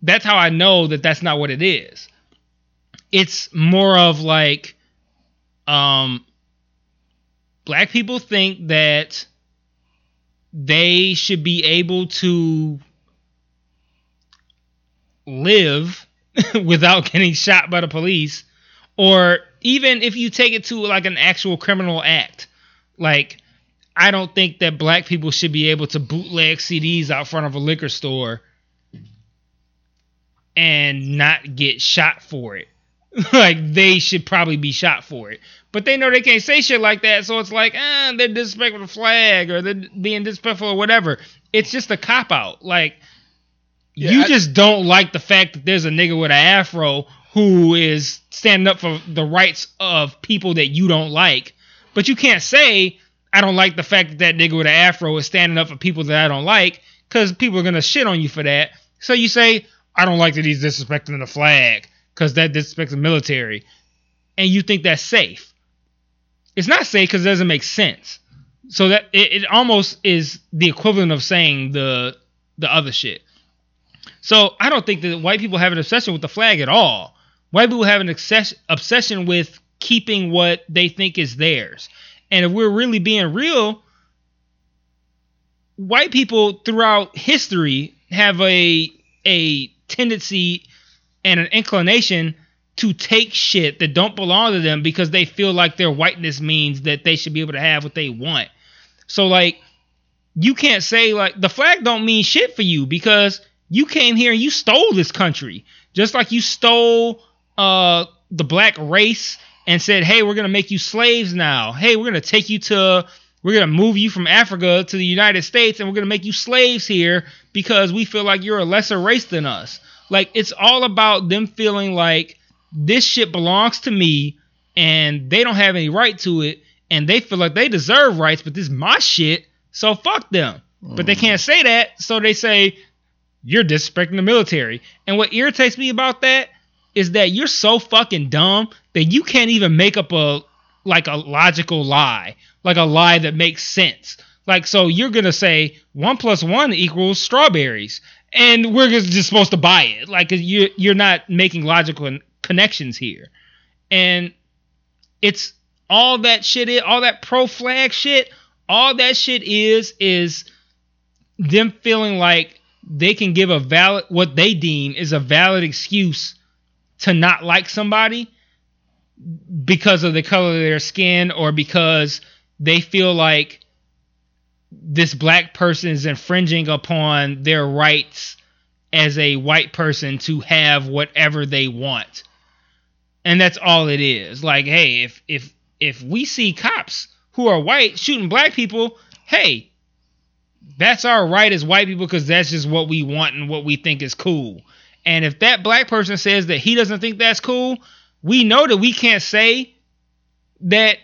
That's how I know that that's not what it is. It's more of like um black people think that they should be able to live without getting shot by the police or even if you take it to like an actual criminal act like I don't think that black people should be able to bootleg CDs out front of a liquor store and not get shot for it. like they should probably be shot for it. But they know they can't say shit like that, so it's like, ah, they're disrespectful the flag or they're being disrespectful or whatever. It's just a cop out. Like Yeah, you I- just don't like the fact that there's a nigga with an afro who is standing up for the rights of people that you don't like. But you can't say I don't like the fact that that nigga with an afro is standing up for people that I don't like because people are gonna shit on you for that. So you say I don't like that he's disrespecting the flag because that disrespects the military, and you think that's safe. It's not safe because it doesn't make sense. So that it, it almost is the equivalent of saying the the other shit. So I don't think that white people have an obsession with the flag at all. White people have an obsession obsession with keeping what they think is theirs. And if we're really being real, white people throughout history have a a tendency and an inclination to take shit that don't belong to them because they feel like their whiteness means that they should be able to have what they want. So like you can't say like the flag don't mean shit for you because you came here and you stole this country. Just like you stole uh the black race and said hey we're gonna make you slaves now. Hey we're gonna take you to we're gonna move you from africa to the united states and we're gonna make you slaves here because we feel like you're a lesser race than us like it's all about them feeling like this shit belongs to me and they don't have any right to it and they feel like they deserve rights but this is my shit so fuck them. But they can't say that so they say you're disrespecting the military. And what irritates me about that is that you're so fucking dumb that you can't even make up a like a logical lie like a lie that makes sense. Like so you're gonna say one plus one equals strawberries and we're just supposed to buy it. Like you're you're not making logical connections here. And it's all that shit is all that pro flag shit all that shit is is them feeling like they can give a valid what they deem is a valid excuse to not like somebody because of the color of their skin or because they feel like this black person is infringing upon their rights as a white person to have whatever they want. And that's all it is. Like, hey, if if if we see cops who are white shooting black people, hey, that's our right as white people because that's just what we want and what we think is cool. And if that black person says that he doesn't think that's cool, we know that we can't say that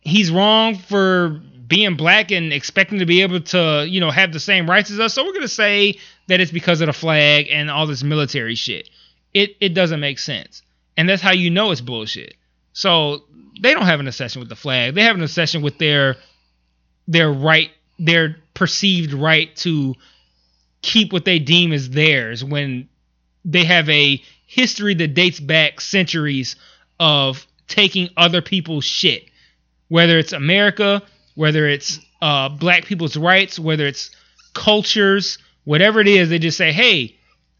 he's wrong for being black and expecting to be able to, you know, have the same rights as us. So we're gonna say that it's because of the flag and all this military shit. It it doesn't make sense. And that's how you know it's bullshit. So they don't have an obsession with the flag. They have an obsession with their their right, their perceived right to keep what they deem as theirs when they have a history that dates back centuries of taking other people's shit. Whether it's America, whether it's uh, black people's rights, whether it's cultures, whatever it is, they just say, hey,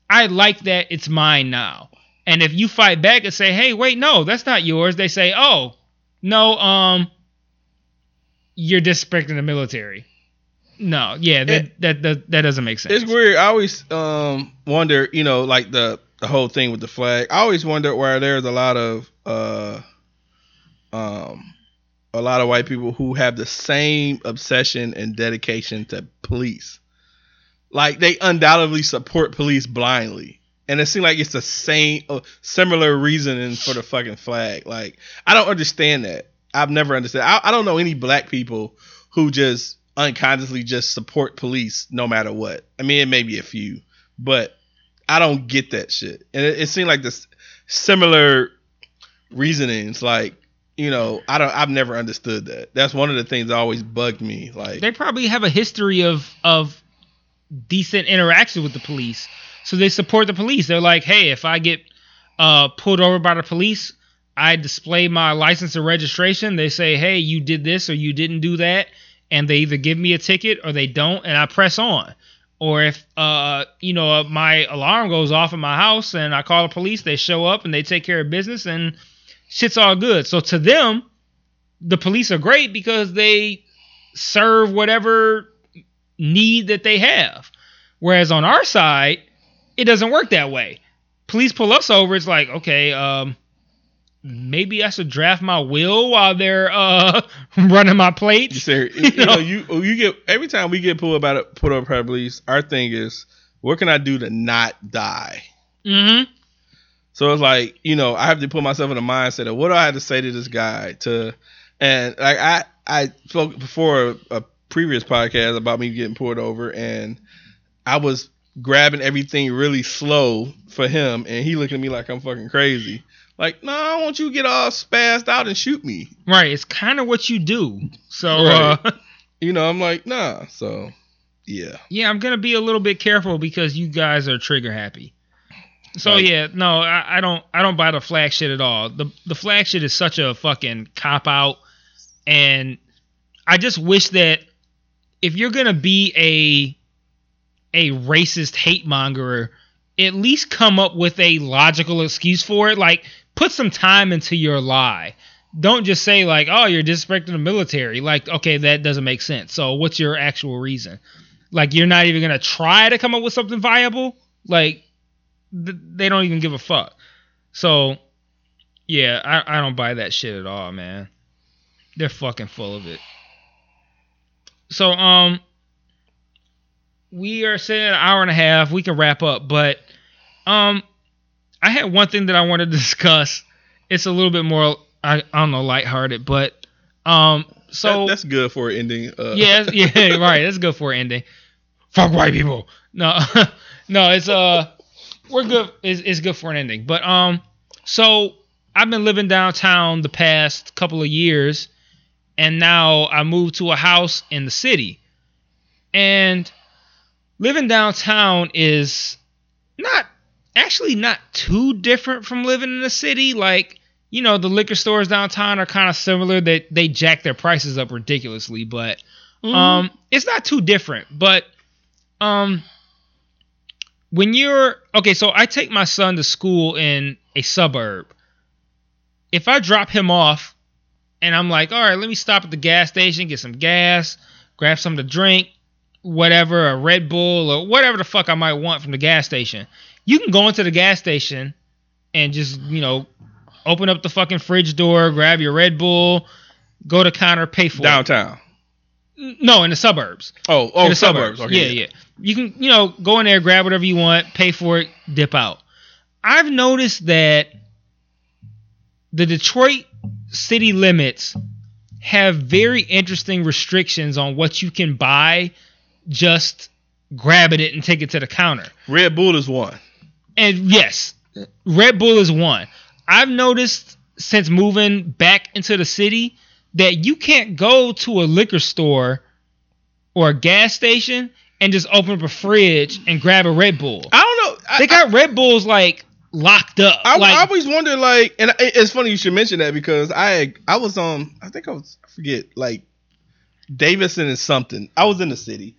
I like that, it's mine now. And if you fight back and say, hey, wait, no, that's not yours, they say, oh, no, um, you're disrespecting the military. No, yeah, that, It- that, that, that doesn't make sense. It's weird. I always um wonder, you know, like the the whole thing with the flag. I always wonder why there's a lot of uh um a lot of white people who have the same obsession and dedication to police. Like they undoubtedly support police blindly. And it seems like it's the same uh, similar reasoning for the fucking flag. Like I don't understand that. I've never understood. I, I don't know any black people who just unconsciously just support police no matter what. I mean, it may be a few, but I don't get that shit. And it, it seemed like this similar reasonings. Like, you know, I don't. I've never understood that. That's one of the things that always bugged me. Like, they probably have a history of of decent interaction with the police, so they support the police. They're like, hey, if I get uh, pulled over by the police, I display my license and registration. They say, hey, you did this or you didn't do that, and they either give me a ticket or they don't, and I press on. Or if uh, you know my alarm goes off in my house and I call the police, they show up and they take care of business and shit's all good. So to them, the police are great because they serve whatever need that they have. Whereas on our side, it doesn't work that way. Police pull us over, it's like, okay, um, maybe I should draft my will while they're uh running my you plates. say, you, know, you you get every time we get pulled put over by police. Our thing is, what can I do to not die? Mm-hmm. So it's like, you know, I have to put myself in the mindset of what do I have to say to this guy to and like I I spoke before a previous podcast about me getting pulled over and I was grabbing everything really slow for him and he looked at me like I'm fucking crazy. Like, no, I want you to get all spazzed out and shoot me. Right, it's kind of what you do. So Right. uh You know, I'm like, nah. So yeah. yeah, I'm gonna be a little bit careful because you guys are trigger happy. So Right. yeah, no, I, I don't I don't buy the flag shit at all. The the flag shit is such a fucking cop out, and I just wish that if you're gonna be a a racist hate mongerer, at least come up with a logical excuse for it. Like put some time into your lie. Don't just say like, "Oh, you're disrespecting the military." Like, okay, that doesn't make sense. So, what's your actual reason? Like, you're not even gonna try to come up with something viable. Like, they don't even give a fuck. So, yeah, I, I don't buy that shit at all, man. They're fucking full of it. So, um, we are saying an hour and a half. We can wrap up, but um, I had one thing that I wanted to discuss. It's a little bit more, I, I don't know, lighthearted, but um, so That- that's good for an ending. Uh, yeah, yeah, right. That's good for an ending. Fuck white people. No, no, it's uh, we're good. It's, it's good for an ending. But um, so I've been living downtown the past couple of years, and now I moved to a house in the city, and living downtown is not actually not too different from living in the city. Like you know, the liquor stores downtown are kind of similar. They they jack their prices up ridiculously, but um, it's not too different. But um, when you're okay, so I take my son to school in a suburb. If I drop him off, and I'm like, all right, let me stop at the gas station, get some gas, grab something to drink, whatever, a Red Bull or whatever the fuck I might want from the gas station, you can go into the gas station and just, you know, open up the fucking fridge door, grab your Red Bull, go to counter, pay for Downtown. it. Downtown. No, in the suburbs. Oh, oh, in the suburbs. Okay, yeah, yeah. You can, you know, go in there, grab whatever you want, pay for it, dip out. I've noticed that the Detroit city limits have very interesting restrictions on what you can buy just grabbing it and take it to the counter. Red Bull is one. And yes, Red Bull is one. I've noticed since moving back into the city that you can't go to a liquor store or a gas station and just open up a fridge and grab a Red Bull. I don't know. I, They got Red Bulls like locked up. I, like, I always wonder, like, and it's funny you should mention that because I I was on, I think I was, I forget, like, Davidson and something. I was in the city.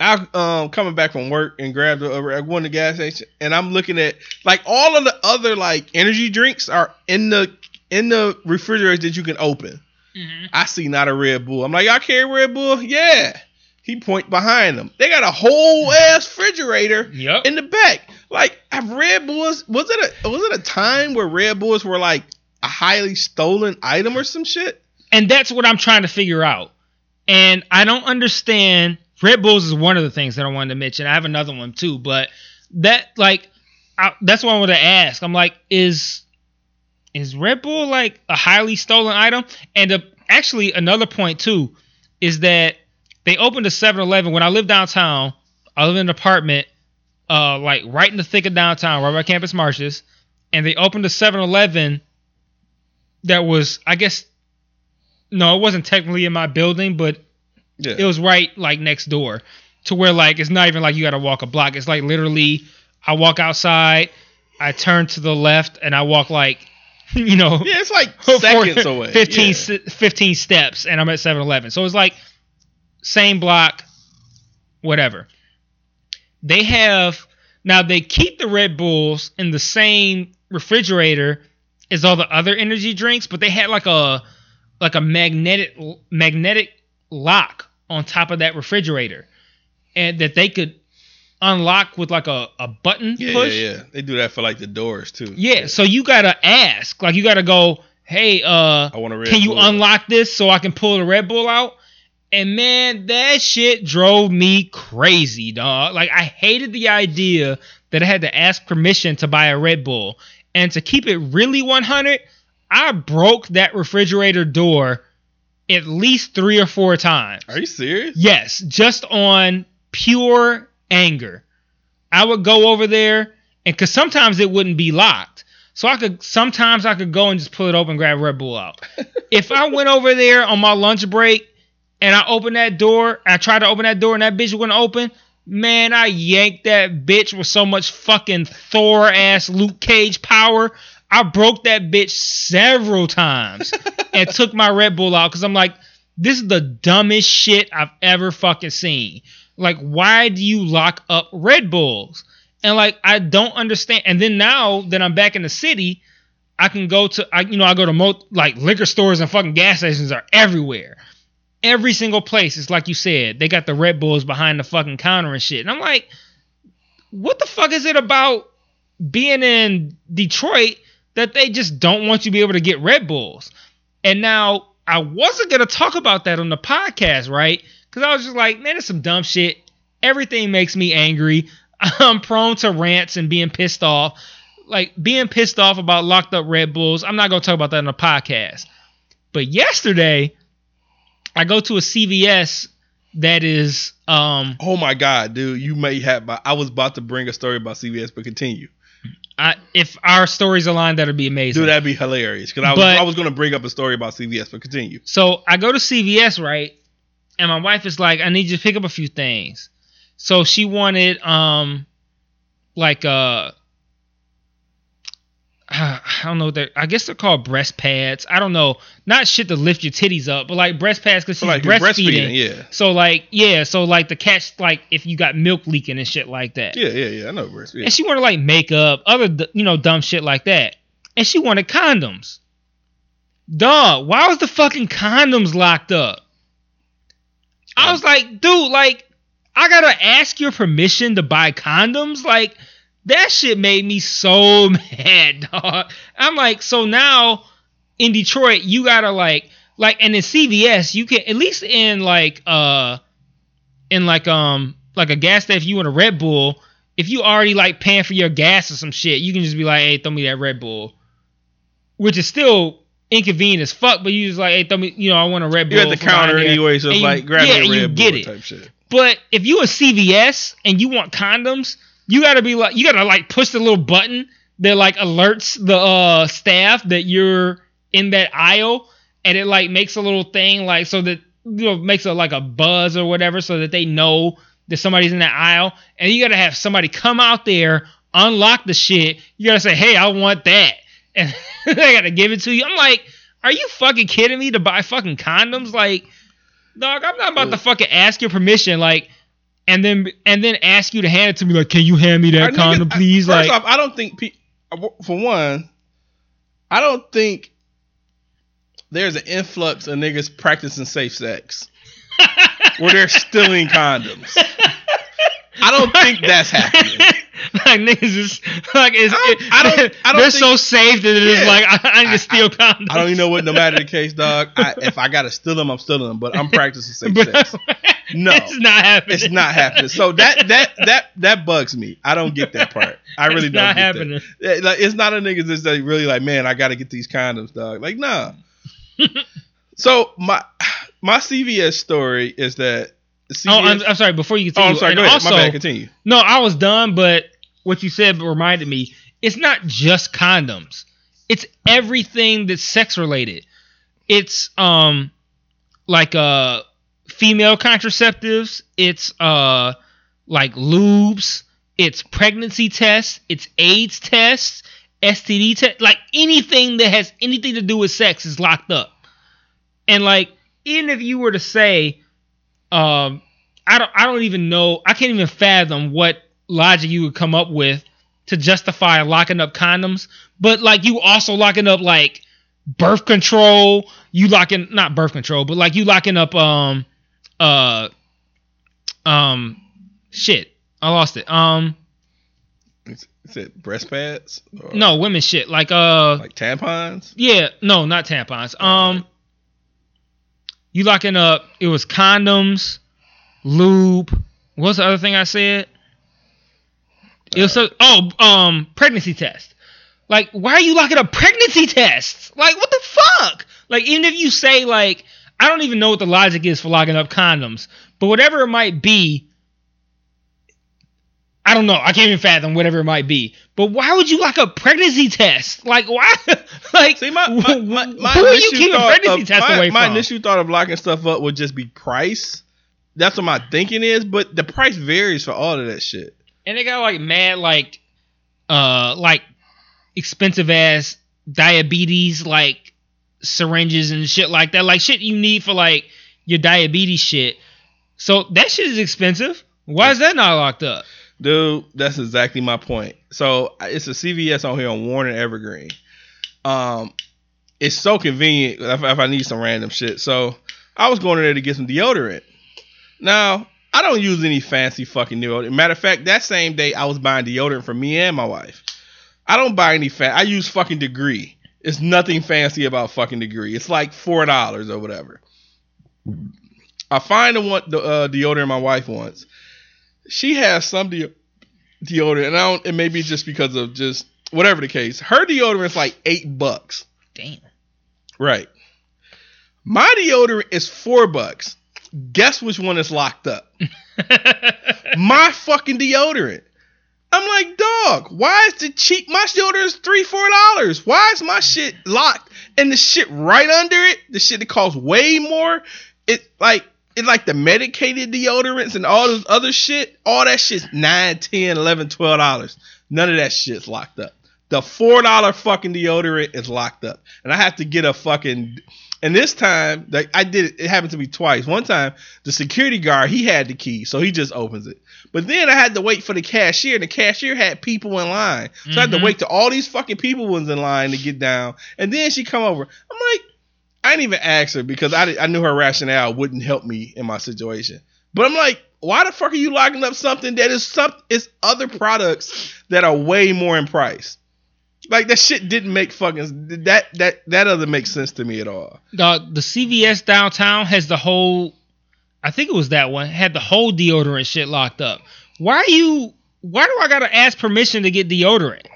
I um coming back from work and grabbed a, I went to the gas station and I'm looking at like all of the other like energy drinks are in the in the refrigerator that you can open. Mhm. I see not a Red Bull. I'm like, y'all carry Red Bull? Yeah. He point behind them. They got a whole ass refrigerator Yep. in the back. Like, have Red Bulls was it a was it a time where Red Bulls were like a highly stolen item or some shit? And that's what I'm trying to figure out. And I don't understand. Red Bulls is one of the things that I wanted to mention. I have another one too, but that like I, that's what I wanted to ask. I'm like, is is Red Bull like a highly stolen item? And the, actually, another point too is that they opened a 7-Eleven when I lived downtown. I lived in an apartment, uh, like right in the thick of downtown, right by Campus Martius, and they opened a 7-Eleven that was, I guess, no, it wasn't technically in my building, but Yeah. it was right like next door to where like it's not even like you got to walk a block. It's like literally, I walk outside, I turn to the left, and I walk like, you know, yeah, it's like seconds away. 15, Yeah. 15 steps, and I'm at 7 Eleven. So it's like same block, whatever. They have now they keep the Red Bulls in the same refrigerator as all the other energy drinks, but they had like a like a magnetic magnetic lock on top of that refrigerator, and that they could unlock with like a, a button Yeah, push. yeah, yeah. They do that for like the doors too. Yeah, so you gotta ask, like you gotta go, hey, uh, I want a Red can you unlock this so I can pull the Red Bull out? And man, that shit drove me crazy, dog. Like I hated the idea that I had to ask permission to buy a Red Bull. And to keep it really 100, I broke that refrigerator door at least three or four times. Are you serious? Yes, just on pure anger. I would go over there, and because sometimes it wouldn't be locked, so I could sometimes I could go and just pull it open, grab Red Bull out. if I went over there on my lunch break and I opened that door, I tried to open that door and that bitch wouldn't open. Man, I yanked that bitch with so much fucking Thor ass Luke Cage power. I broke that bitch several times and took my Red Bull out because I'm like, this is the dumbest shit I've ever fucking seen. Like, why do you lock up Red Bulls? And like, I don't understand. And then now that I'm back in the city, I can go to, I, you know, I go to mo- like liquor stores and fucking gas stations are everywhere. Every single place, it's like you said, they got the Red Bulls behind the fucking counter and shit. And I'm like, what the fuck is it about being in Detroit that they just don't want you to be able to get Red Bulls? And now I wasn't gonna talk about that on the podcast, right? Because I was just like, man, it's some dumb shit. Everything makes me angry. I'm prone to rants and being pissed off. Like being pissed off about locked up Red Bulls. I'm not gonna talk about that on the podcast. But yesterday, I go to a CVS that is um Oh my god, dude! You may have. I was about to bring a story about CVS, but continue. I, if our stories align, that'd be amazing. Dude, that'd be hilarious. Because I was But- I was gonna bring up a story about CVS, but continue. So I go to CVS, right? And my wife is like, I need you to pick up a few things. So she wanted um like uh I don't know they're I guess they're called breast pads. I don't know. Not shit to lift your titties up, but like breast pads because she's like breastfeeding. breastfeeding, yeah, So like yeah, so like the catch like if you got milk leaking and shit like that. yeah, yeah, yeah. I know breastfeeding. And she wanted like makeup, other you know dumb shit like that. And she wanted condoms. Dog, why was the fucking condoms locked up? I um, was like, dude, like I gotta ask your permission to buy condoms. Like that shit made me so mad, dog. I'm like, so now in Detroit, you gotta like, like, and in CVS, you can at least in like, uh, in like, um, like a gas station, if you want a Red Bull, if you already like paying for your gas or some shit, you can just be like, hey, throw me that Red Bull, which is still inconvenient as fuck. But you just like, hey, throw me, you know, I want a Red Bull. You're at the counter anyway, so it's you- like grab yeah, a you Red get it. type shit. But if you a CVS and you want condoms, you gotta be like you gotta like push the little button that like alerts the uh staff that you're in that aisle and it like makes a little thing like so that you know makes a like a buzz or whatever so that they know that somebody's in that aisle. And you gotta have somebody come out there unlock the shit. You gotta say hey i want that. And they gotta give it to you. I'm like are you fucking kidding me to buy fucking condoms? Like dog i'm not about to fucking ask your permission. Like and then and then ask you to hand it to me like can you hand me that condom I- please First like off, I don't think pe- uh, for one, I don't think there's an influx of niggas practicing safe sex where they're stealing condoms. I don't think that's happening. like niggas is like it's, I don't- I don't- I don't they're think- so safe that it is Yeah. like I, I need to steal condoms. I don't even know what. No matter the case, dog. I, if I gotta steal them, I'm stealing them. But I'm practicing safe But- sex. No. it's not happening. It's not happening. So that that that that bugs me. I don't get that part. I really It's don't not get happening. that. Like it's not a nigga that's like really like, man, I gotta get these condoms, dog. Like, nah. so my my CVS story is that CVS, Oh, I'm, I'm sorry. Before you Oh, continue, I'm sorry. Go ahead. also, my bad. Continue. no, I was done, but what you said reminded me. It's not just condoms. It's everything that's sex related. It's um like uh female contraceptives. It's uh like lubes. It's pregnancy tests. It's AIDS tests. STD test. Like anything that has anything to do with sex is locked up. And like even if you were to say um I don't I don't even know I can't even fathom what logic you would come up with to justify locking up condoms, but like you also locking up like birth control, you locking not birth control, but like you locking up um uh um shit. I lost it. Um Is is it breast pads? Or no, women shit. Like uh Like tampons? yeah, no, not tampons. Um, you locking up? It was condoms, lube. What's the other thing I said? It was so, oh um pregnancy test. Like, why are you locking up pregnancy tests? Like, what the fuck? Like, even if you say like, I don't even know what the logic is for locking up condoms, but whatever it might be, I don't know. I can't even fathom whatever it might be. But why would you lock up pregnancy tests? Like, why? like, See, my my, my, my who are you keeping pregnancy of, tests my, away my from? My initial thought of locking stuff up would just be price. That's what my thinking is, but the price varies for all of that shit. And they got like mad like uh like expensive ass diabetes like syringes and shit like that like shit you need for like your diabetes shit so that shit is expensive why is that not locked up Dude, that's exactly my point. So it's a CVS on here on and Evergreen. Um, it's so convenient if, if I need some random shit. So I was going in there to get some deodorant. Now I don't use any fancy fucking deodorant. Matter of fact, that same day I was buying deodorant for me and my wife. I don't buy any fat. I use fucking Degree. It's nothing fancy about fucking Degree. It's like four dollars or whatever. I find the one the uh, deodorant my wife wants she has some de- deodorant, and I don't. It may be just because of just whatever the case. Her deodorant's like eight bucks, damn right? My deodorant is four bucks. Guess which one is locked up? My fucking deodorant. I'm like, dog. Why is the cheap? My deodorant is three, four dollars. Why is my shit locked and the shit right under it? The shit that costs way more. It like it's like the medicated deodorants and all this other shit. All that shit's nine, ten, eleven, twelve dollars. None of that shit's locked up. The four dollar fucking deodorant is locked up, and I have to get a fucking. And this time, like I did it, it happened to me twice. One time, the security guard he had the key, so he just opens it. But then I had to wait for the cashier, and the cashier had people in line, so I had to Mhm. wait till all these fucking people was in line to get down. And then she come over. I'm like, I didn't even ask her because I, I knew her rationale wouldn't help me in my situation. But I'm like, why the fuck are you locking up something that is some it's other products that are way more in price? Like that shit didn't make fucking that that that doesn't make sense to me at all. the the CVS downtown has the whole I think it was that one had the whole deodorant shit locked up. Why are you why do I gotta ask permission to get deodorant?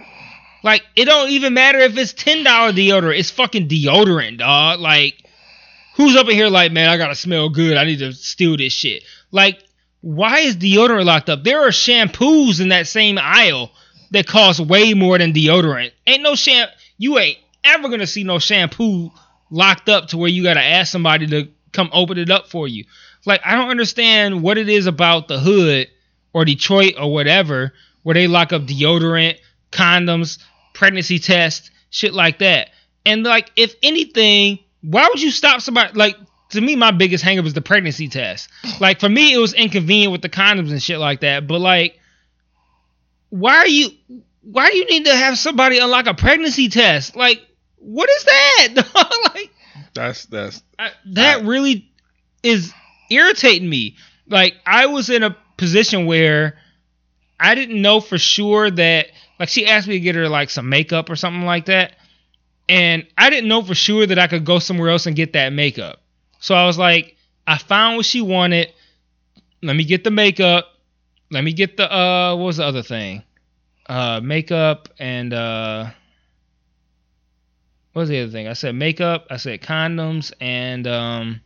Like it don't even matter if it's ten dollar deodorant. It's fucking deodorant, dog. Like who's up in here like, man, I gotta smell good. I need to steal this shit. Like, why is deodorant locked up? There are shampoos in that same aisle that cost way more than deodorant. Ain't no sham you ain't ever gonna see no shampoo locked up to where you gotta ask somebody to come open it up for you. Like I don't understand what it is about the hood or Detroit or whatever where they lock up deodorant, condoms, pregnancy tests, shit like that. And like if anything, why would you stop somebody like to me my biggest hangup is the pregnancy test. Like for me it was inconvenient with the condoms and shit like that, but like why are you why do you need to have somebody unlock a pregnancy test? Like what is that? like That's that's I, that I- really is irritating me. Like I was in a position where I didn't know for sure that like she asked me to get her like some makeup or something like that. And I didn't know for sure that I could go somewhere else and get that makeup. So I was like, I found what she wanted. Let me get the makeup. Let me get the uh what was the other thing? Uh makeup and uh what was the other thing? I said makeup, I said condoms, and um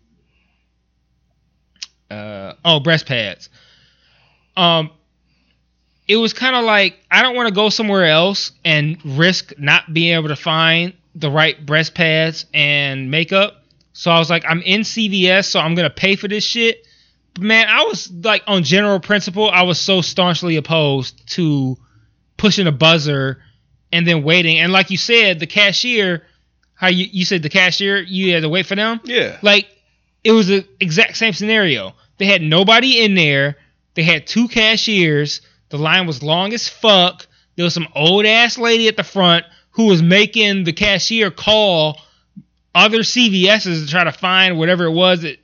uh oh breast pads. Um it was kind of like I don't want to go somewhere else and risk not being able to find the right breast pads and makeup. So I was like, I'm in CVS, so I'm gonna pay for this shit. Man, I was like on general principle, I was so staunchly opposed to pushing a buzzer and then waiting. And like you said, the cashier, how you, you said the cashier, you had to wait for them. yeah. Like it was the exact same scenario. They had nobody in there. They had two cashiers. The line was long as fuck. There was some old ass lady at the front who was making the cashier call other CVS's to try to find whatever it was that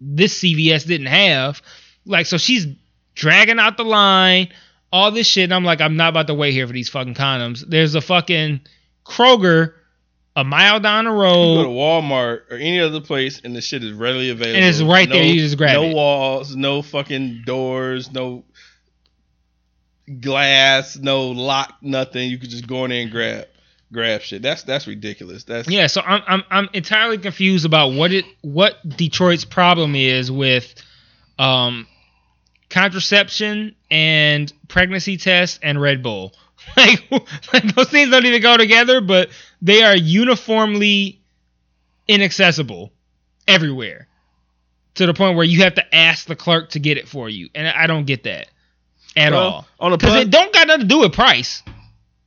this CVS didn't have. Like so she's dragging out the line, all this shit. And I'm like, I'm not about to wait here for these fucking condoms. There's a fucking Kroger a mile down the You road. go to Walmart or any other place and the shit is readily available. And it's right there, you just grab no it. walls, no fucking doors, no glass, no lock, nothing. You could just go in there and grab grab shit. That's that's ridiculous. That's Yeah, so I'm I'm I'm entirely confused about what it what Detroit's problem is with um contraception and pregnancy tests and Red Bull. Like, like those things don't even go together, but they are uniformly inaccessible everywhere. To the point where you have to ask the clerk to get it for you. And I don't get that at Well, all. on the Because it don't got nothing to do with price.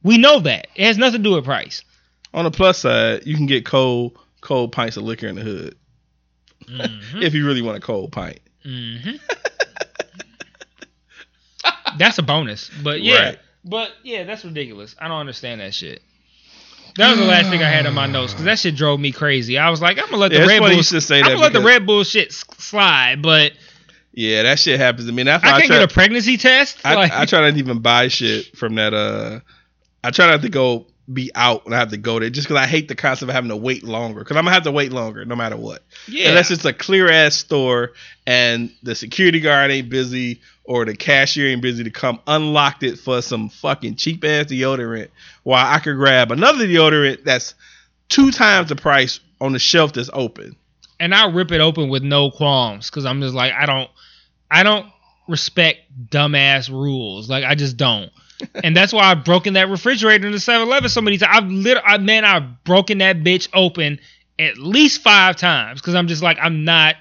We know that. It has nothing to do with price. on the plus side, you can get cold cold pints of liquor in the hood Mm-hmm. if you really want a cold pint. hmm that's a bonus, but yeah, Right. but yeah, that's ridiculous. I don't understand that shit. That was the last thing I had on my notes because that shit drove me crazy. I was like, I'm gonna let Yeah, the Red Bull. say I'm gonna let the Red Bull shit slide, but Yeah, that shit happens to me. That's I I, can't try, get a pregnancy test. I, like, I try not to even buy shit from that. Uh, I try not to go be out when I have to go there just because I hate the concept of having to wait longer. Because I'm gonna have to wait longer no matter what. yeah, Unless it's a clear ass store and the security guard ain't busy or the cashier ain't busy to come unlocked it for some fucking cheap ass deodorant while I could grab another deodorant that's two times the price on the shelf that's open. and I'll rip it open with no qualms because I'm just like I don't I don't respect dumbass rules. Like I just don't. and that's why I've broken that refrigerator in the 7-Eleven so many times. I've literally, man, I've broken that bitch open at least five times because I'm just like I'm not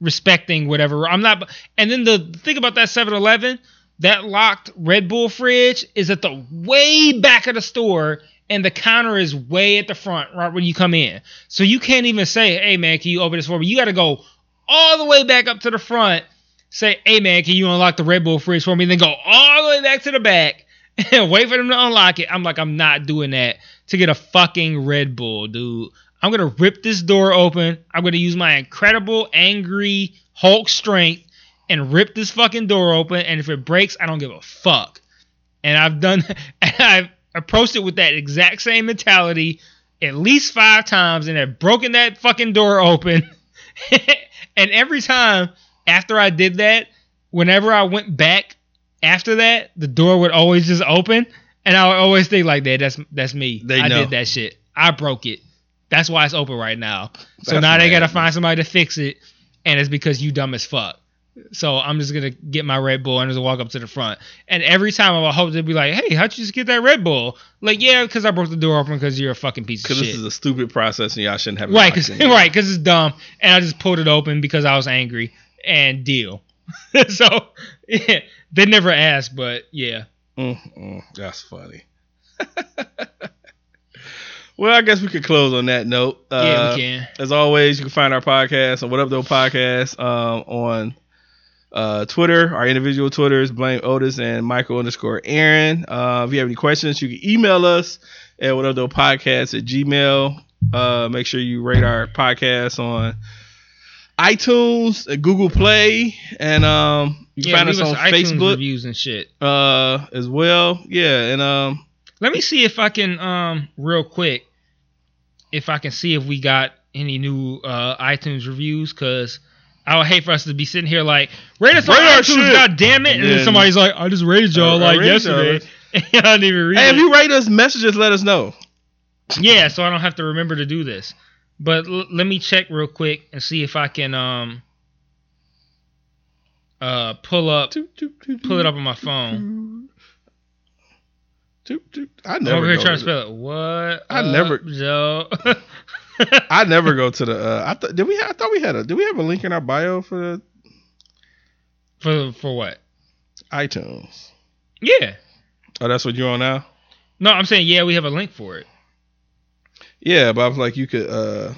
respecting whatever. I'm not and then the thing about that 7-Eleven, that locked Red Bull fridge is at the way back of the store and the counter is way at the front right when you come in. So you can't even say, "Hey man, can you open this for me?" You got to go all the way back up to the front. Say, "Hey man, can you unlock the Red Bull fridge for me?" Then go all the way back to the back and wait for them to unlock it. I'm like, I'm not doing that to get a fucking Red Bull, dude. I'm gonna rip this door open. I'm gonna use my incredible angry Hulk strength and rip this fucking door open. And if it breaks, I don't give a fuck. And I've done, and I've approached it with that exact same mentality at least five times, and have broken that fucking door open. and every time after I did that, whenever I went back after that, the door would always just open, and I would always think like that. That's that's me. They I know. did that shit. I broke it. That's why it's open right now. So That's now they gotta find somebody to fix it, and it's because you dumb as fuck. So I'm just gonna get my Red Bull and just walk up to the front. And every time I will hope they'd be like, "Hey, how'd you just get that Red Bull?" Like, yeah, because I broke the door open because you're a fucking piece of Because this is a stupid process and y'all shouldn't have Right, because right, because it's dumb, and I just pulled it open because I was angry and deal. so yeah, they never asked, but yeah, Mm, mm, that's funny. well, I guess we could close on that note. Uh, yeah, we can. As always, you can find our podcast on What Up Though Podcast um, on uh, Twitter. Our individual Twitters, Blame Otis and Michael underscore Aaron. Uh, if you have any questions, you can email us at What Up Though Podcast at Gmail. Uh, make sure you rate our podcast on iTunes, uh, Google Play, and um, you Yeah, find us on Facebook reviews and shit. uh, as well. Yeah, and um, Let me see if I can, um, real quick, if I can see if we got any new uh, iTunes reviews, because I would hate for us to be sitting here like, rate us on iTunes, shit." god damn it, and, then then- somebody's like, I just rated y'all I- I like rated yesterday. and I didn't even read hey, it. if you rate us, messages, let us know. Yeah, so I don't have to remember to do this. But l- let me check real quick and see if I can um uh pull up pull it up on my phone. I I'm never over here go trying to spell it. What? I never- Joe. I never go to the. Uh, I th- did we? Ha- I thought we had a. Do we have a link in our bio for the for for what? iTunes? Yeah. Oh, that's what you're on now. No, I'm saying yeah, we have a link for it. Yeah, but I was like, you could. uh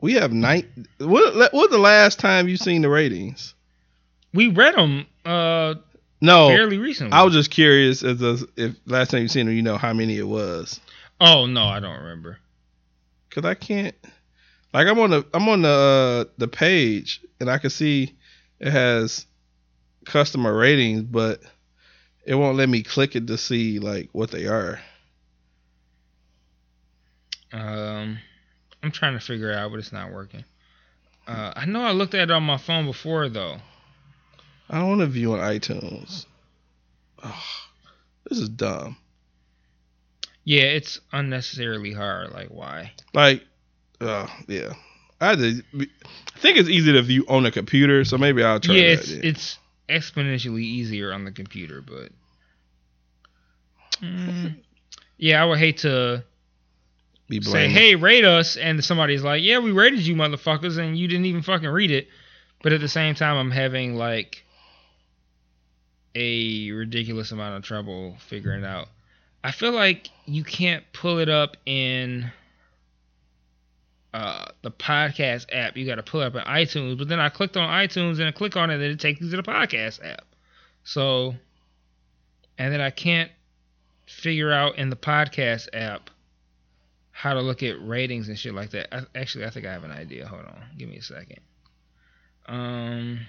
We have night. What? What was the last time you seen the ratings? We read them uh No, fairly recently. I was just curious as to if last time you seen them, you know how many it was. oh no, I don't remember. Cause I can't. Like I'm on the I'm on the uh, the page and I can see it has customer ratings, but it won't let me click it to see like what they are. Um, I'm trying to figure it out, but it's not working. Uh, I know I looked at it on my phone before though. I don't want to view on iTunes. Oh, this is dumb. Yeah, it's unnecessarily hard. Like, why? Like, uh, yeah. I, I think it's easy to view on a computer, so maybe I'll try yeah, that. it's then. it's exponentially easier on the computer, but Mm, yeah, I would hate to Be say, "Hey, rate us," and somebody's like, "Yeah, we rated you, motherfuckers," and you didn't even fucking read it. But at the same time, I'm having like a ridiculous amount of trouble figuring out. I feel like you can't pull it up in uh, the podcast app. You got to pull it up in iTunes. But then I clicked on iTunes and I click on it, and it takes me to the podcast app. So, and then I can't figure out in the podcast app how to look at ratings and shit like that. I, actually, I think I have an idea. Hold on, give me a second. Um,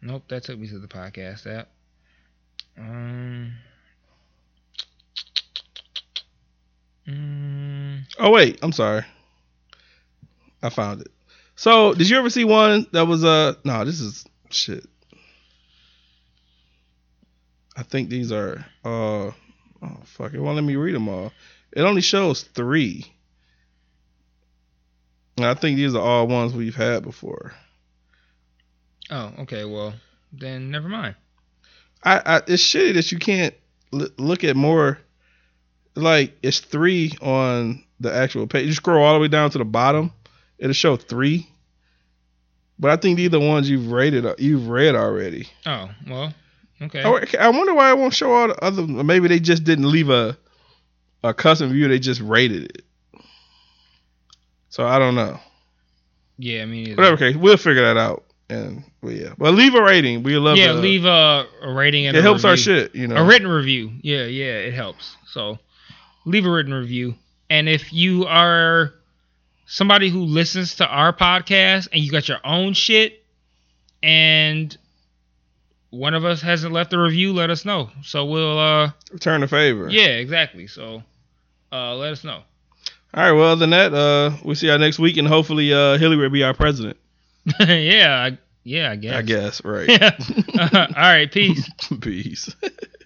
nope, that took me to the podcast app. Um, mm, Oh wait, I'm sorry. I found it. So, did you ever see one that was uh no, this is shit. I think these are uh oh fuck, it won't let me read them all. It only shows 3. And I think these are all ones we've had before. oh, okay. Well, then never mind. I, I it's shitty that you can't l- look at more like it's 3 on the actual page. You scroll all the way down to the bottom, it'll show 3. But I think these are the ones you've rated you've read already. Oh, well, okay. I I wonder why it won't show all the other. Maybe they just didn't leave a a custom view. They just rated it. So I don't know. Yeah, I mean, Whatever case, we'll figure that out. And well, yeah, but leave a rating. We love. yeah, to- leave a, a rating and It a helps our shit. You know. A written review. Yeah, yeah, it helps. So leave a written review. And if you are somebody who listens to our podcast and you got your own shit, and one of us hasn't left a review, let us know. So we'll uh Return the favor. yeah, exactly. So uh let us know. All right. Well, other than that, uh, we'll see y'all next week, and hopefully, uh, Hillary will be our president. yeah, I, yeah, I guess. I guess. Right. All right, peace. Peace.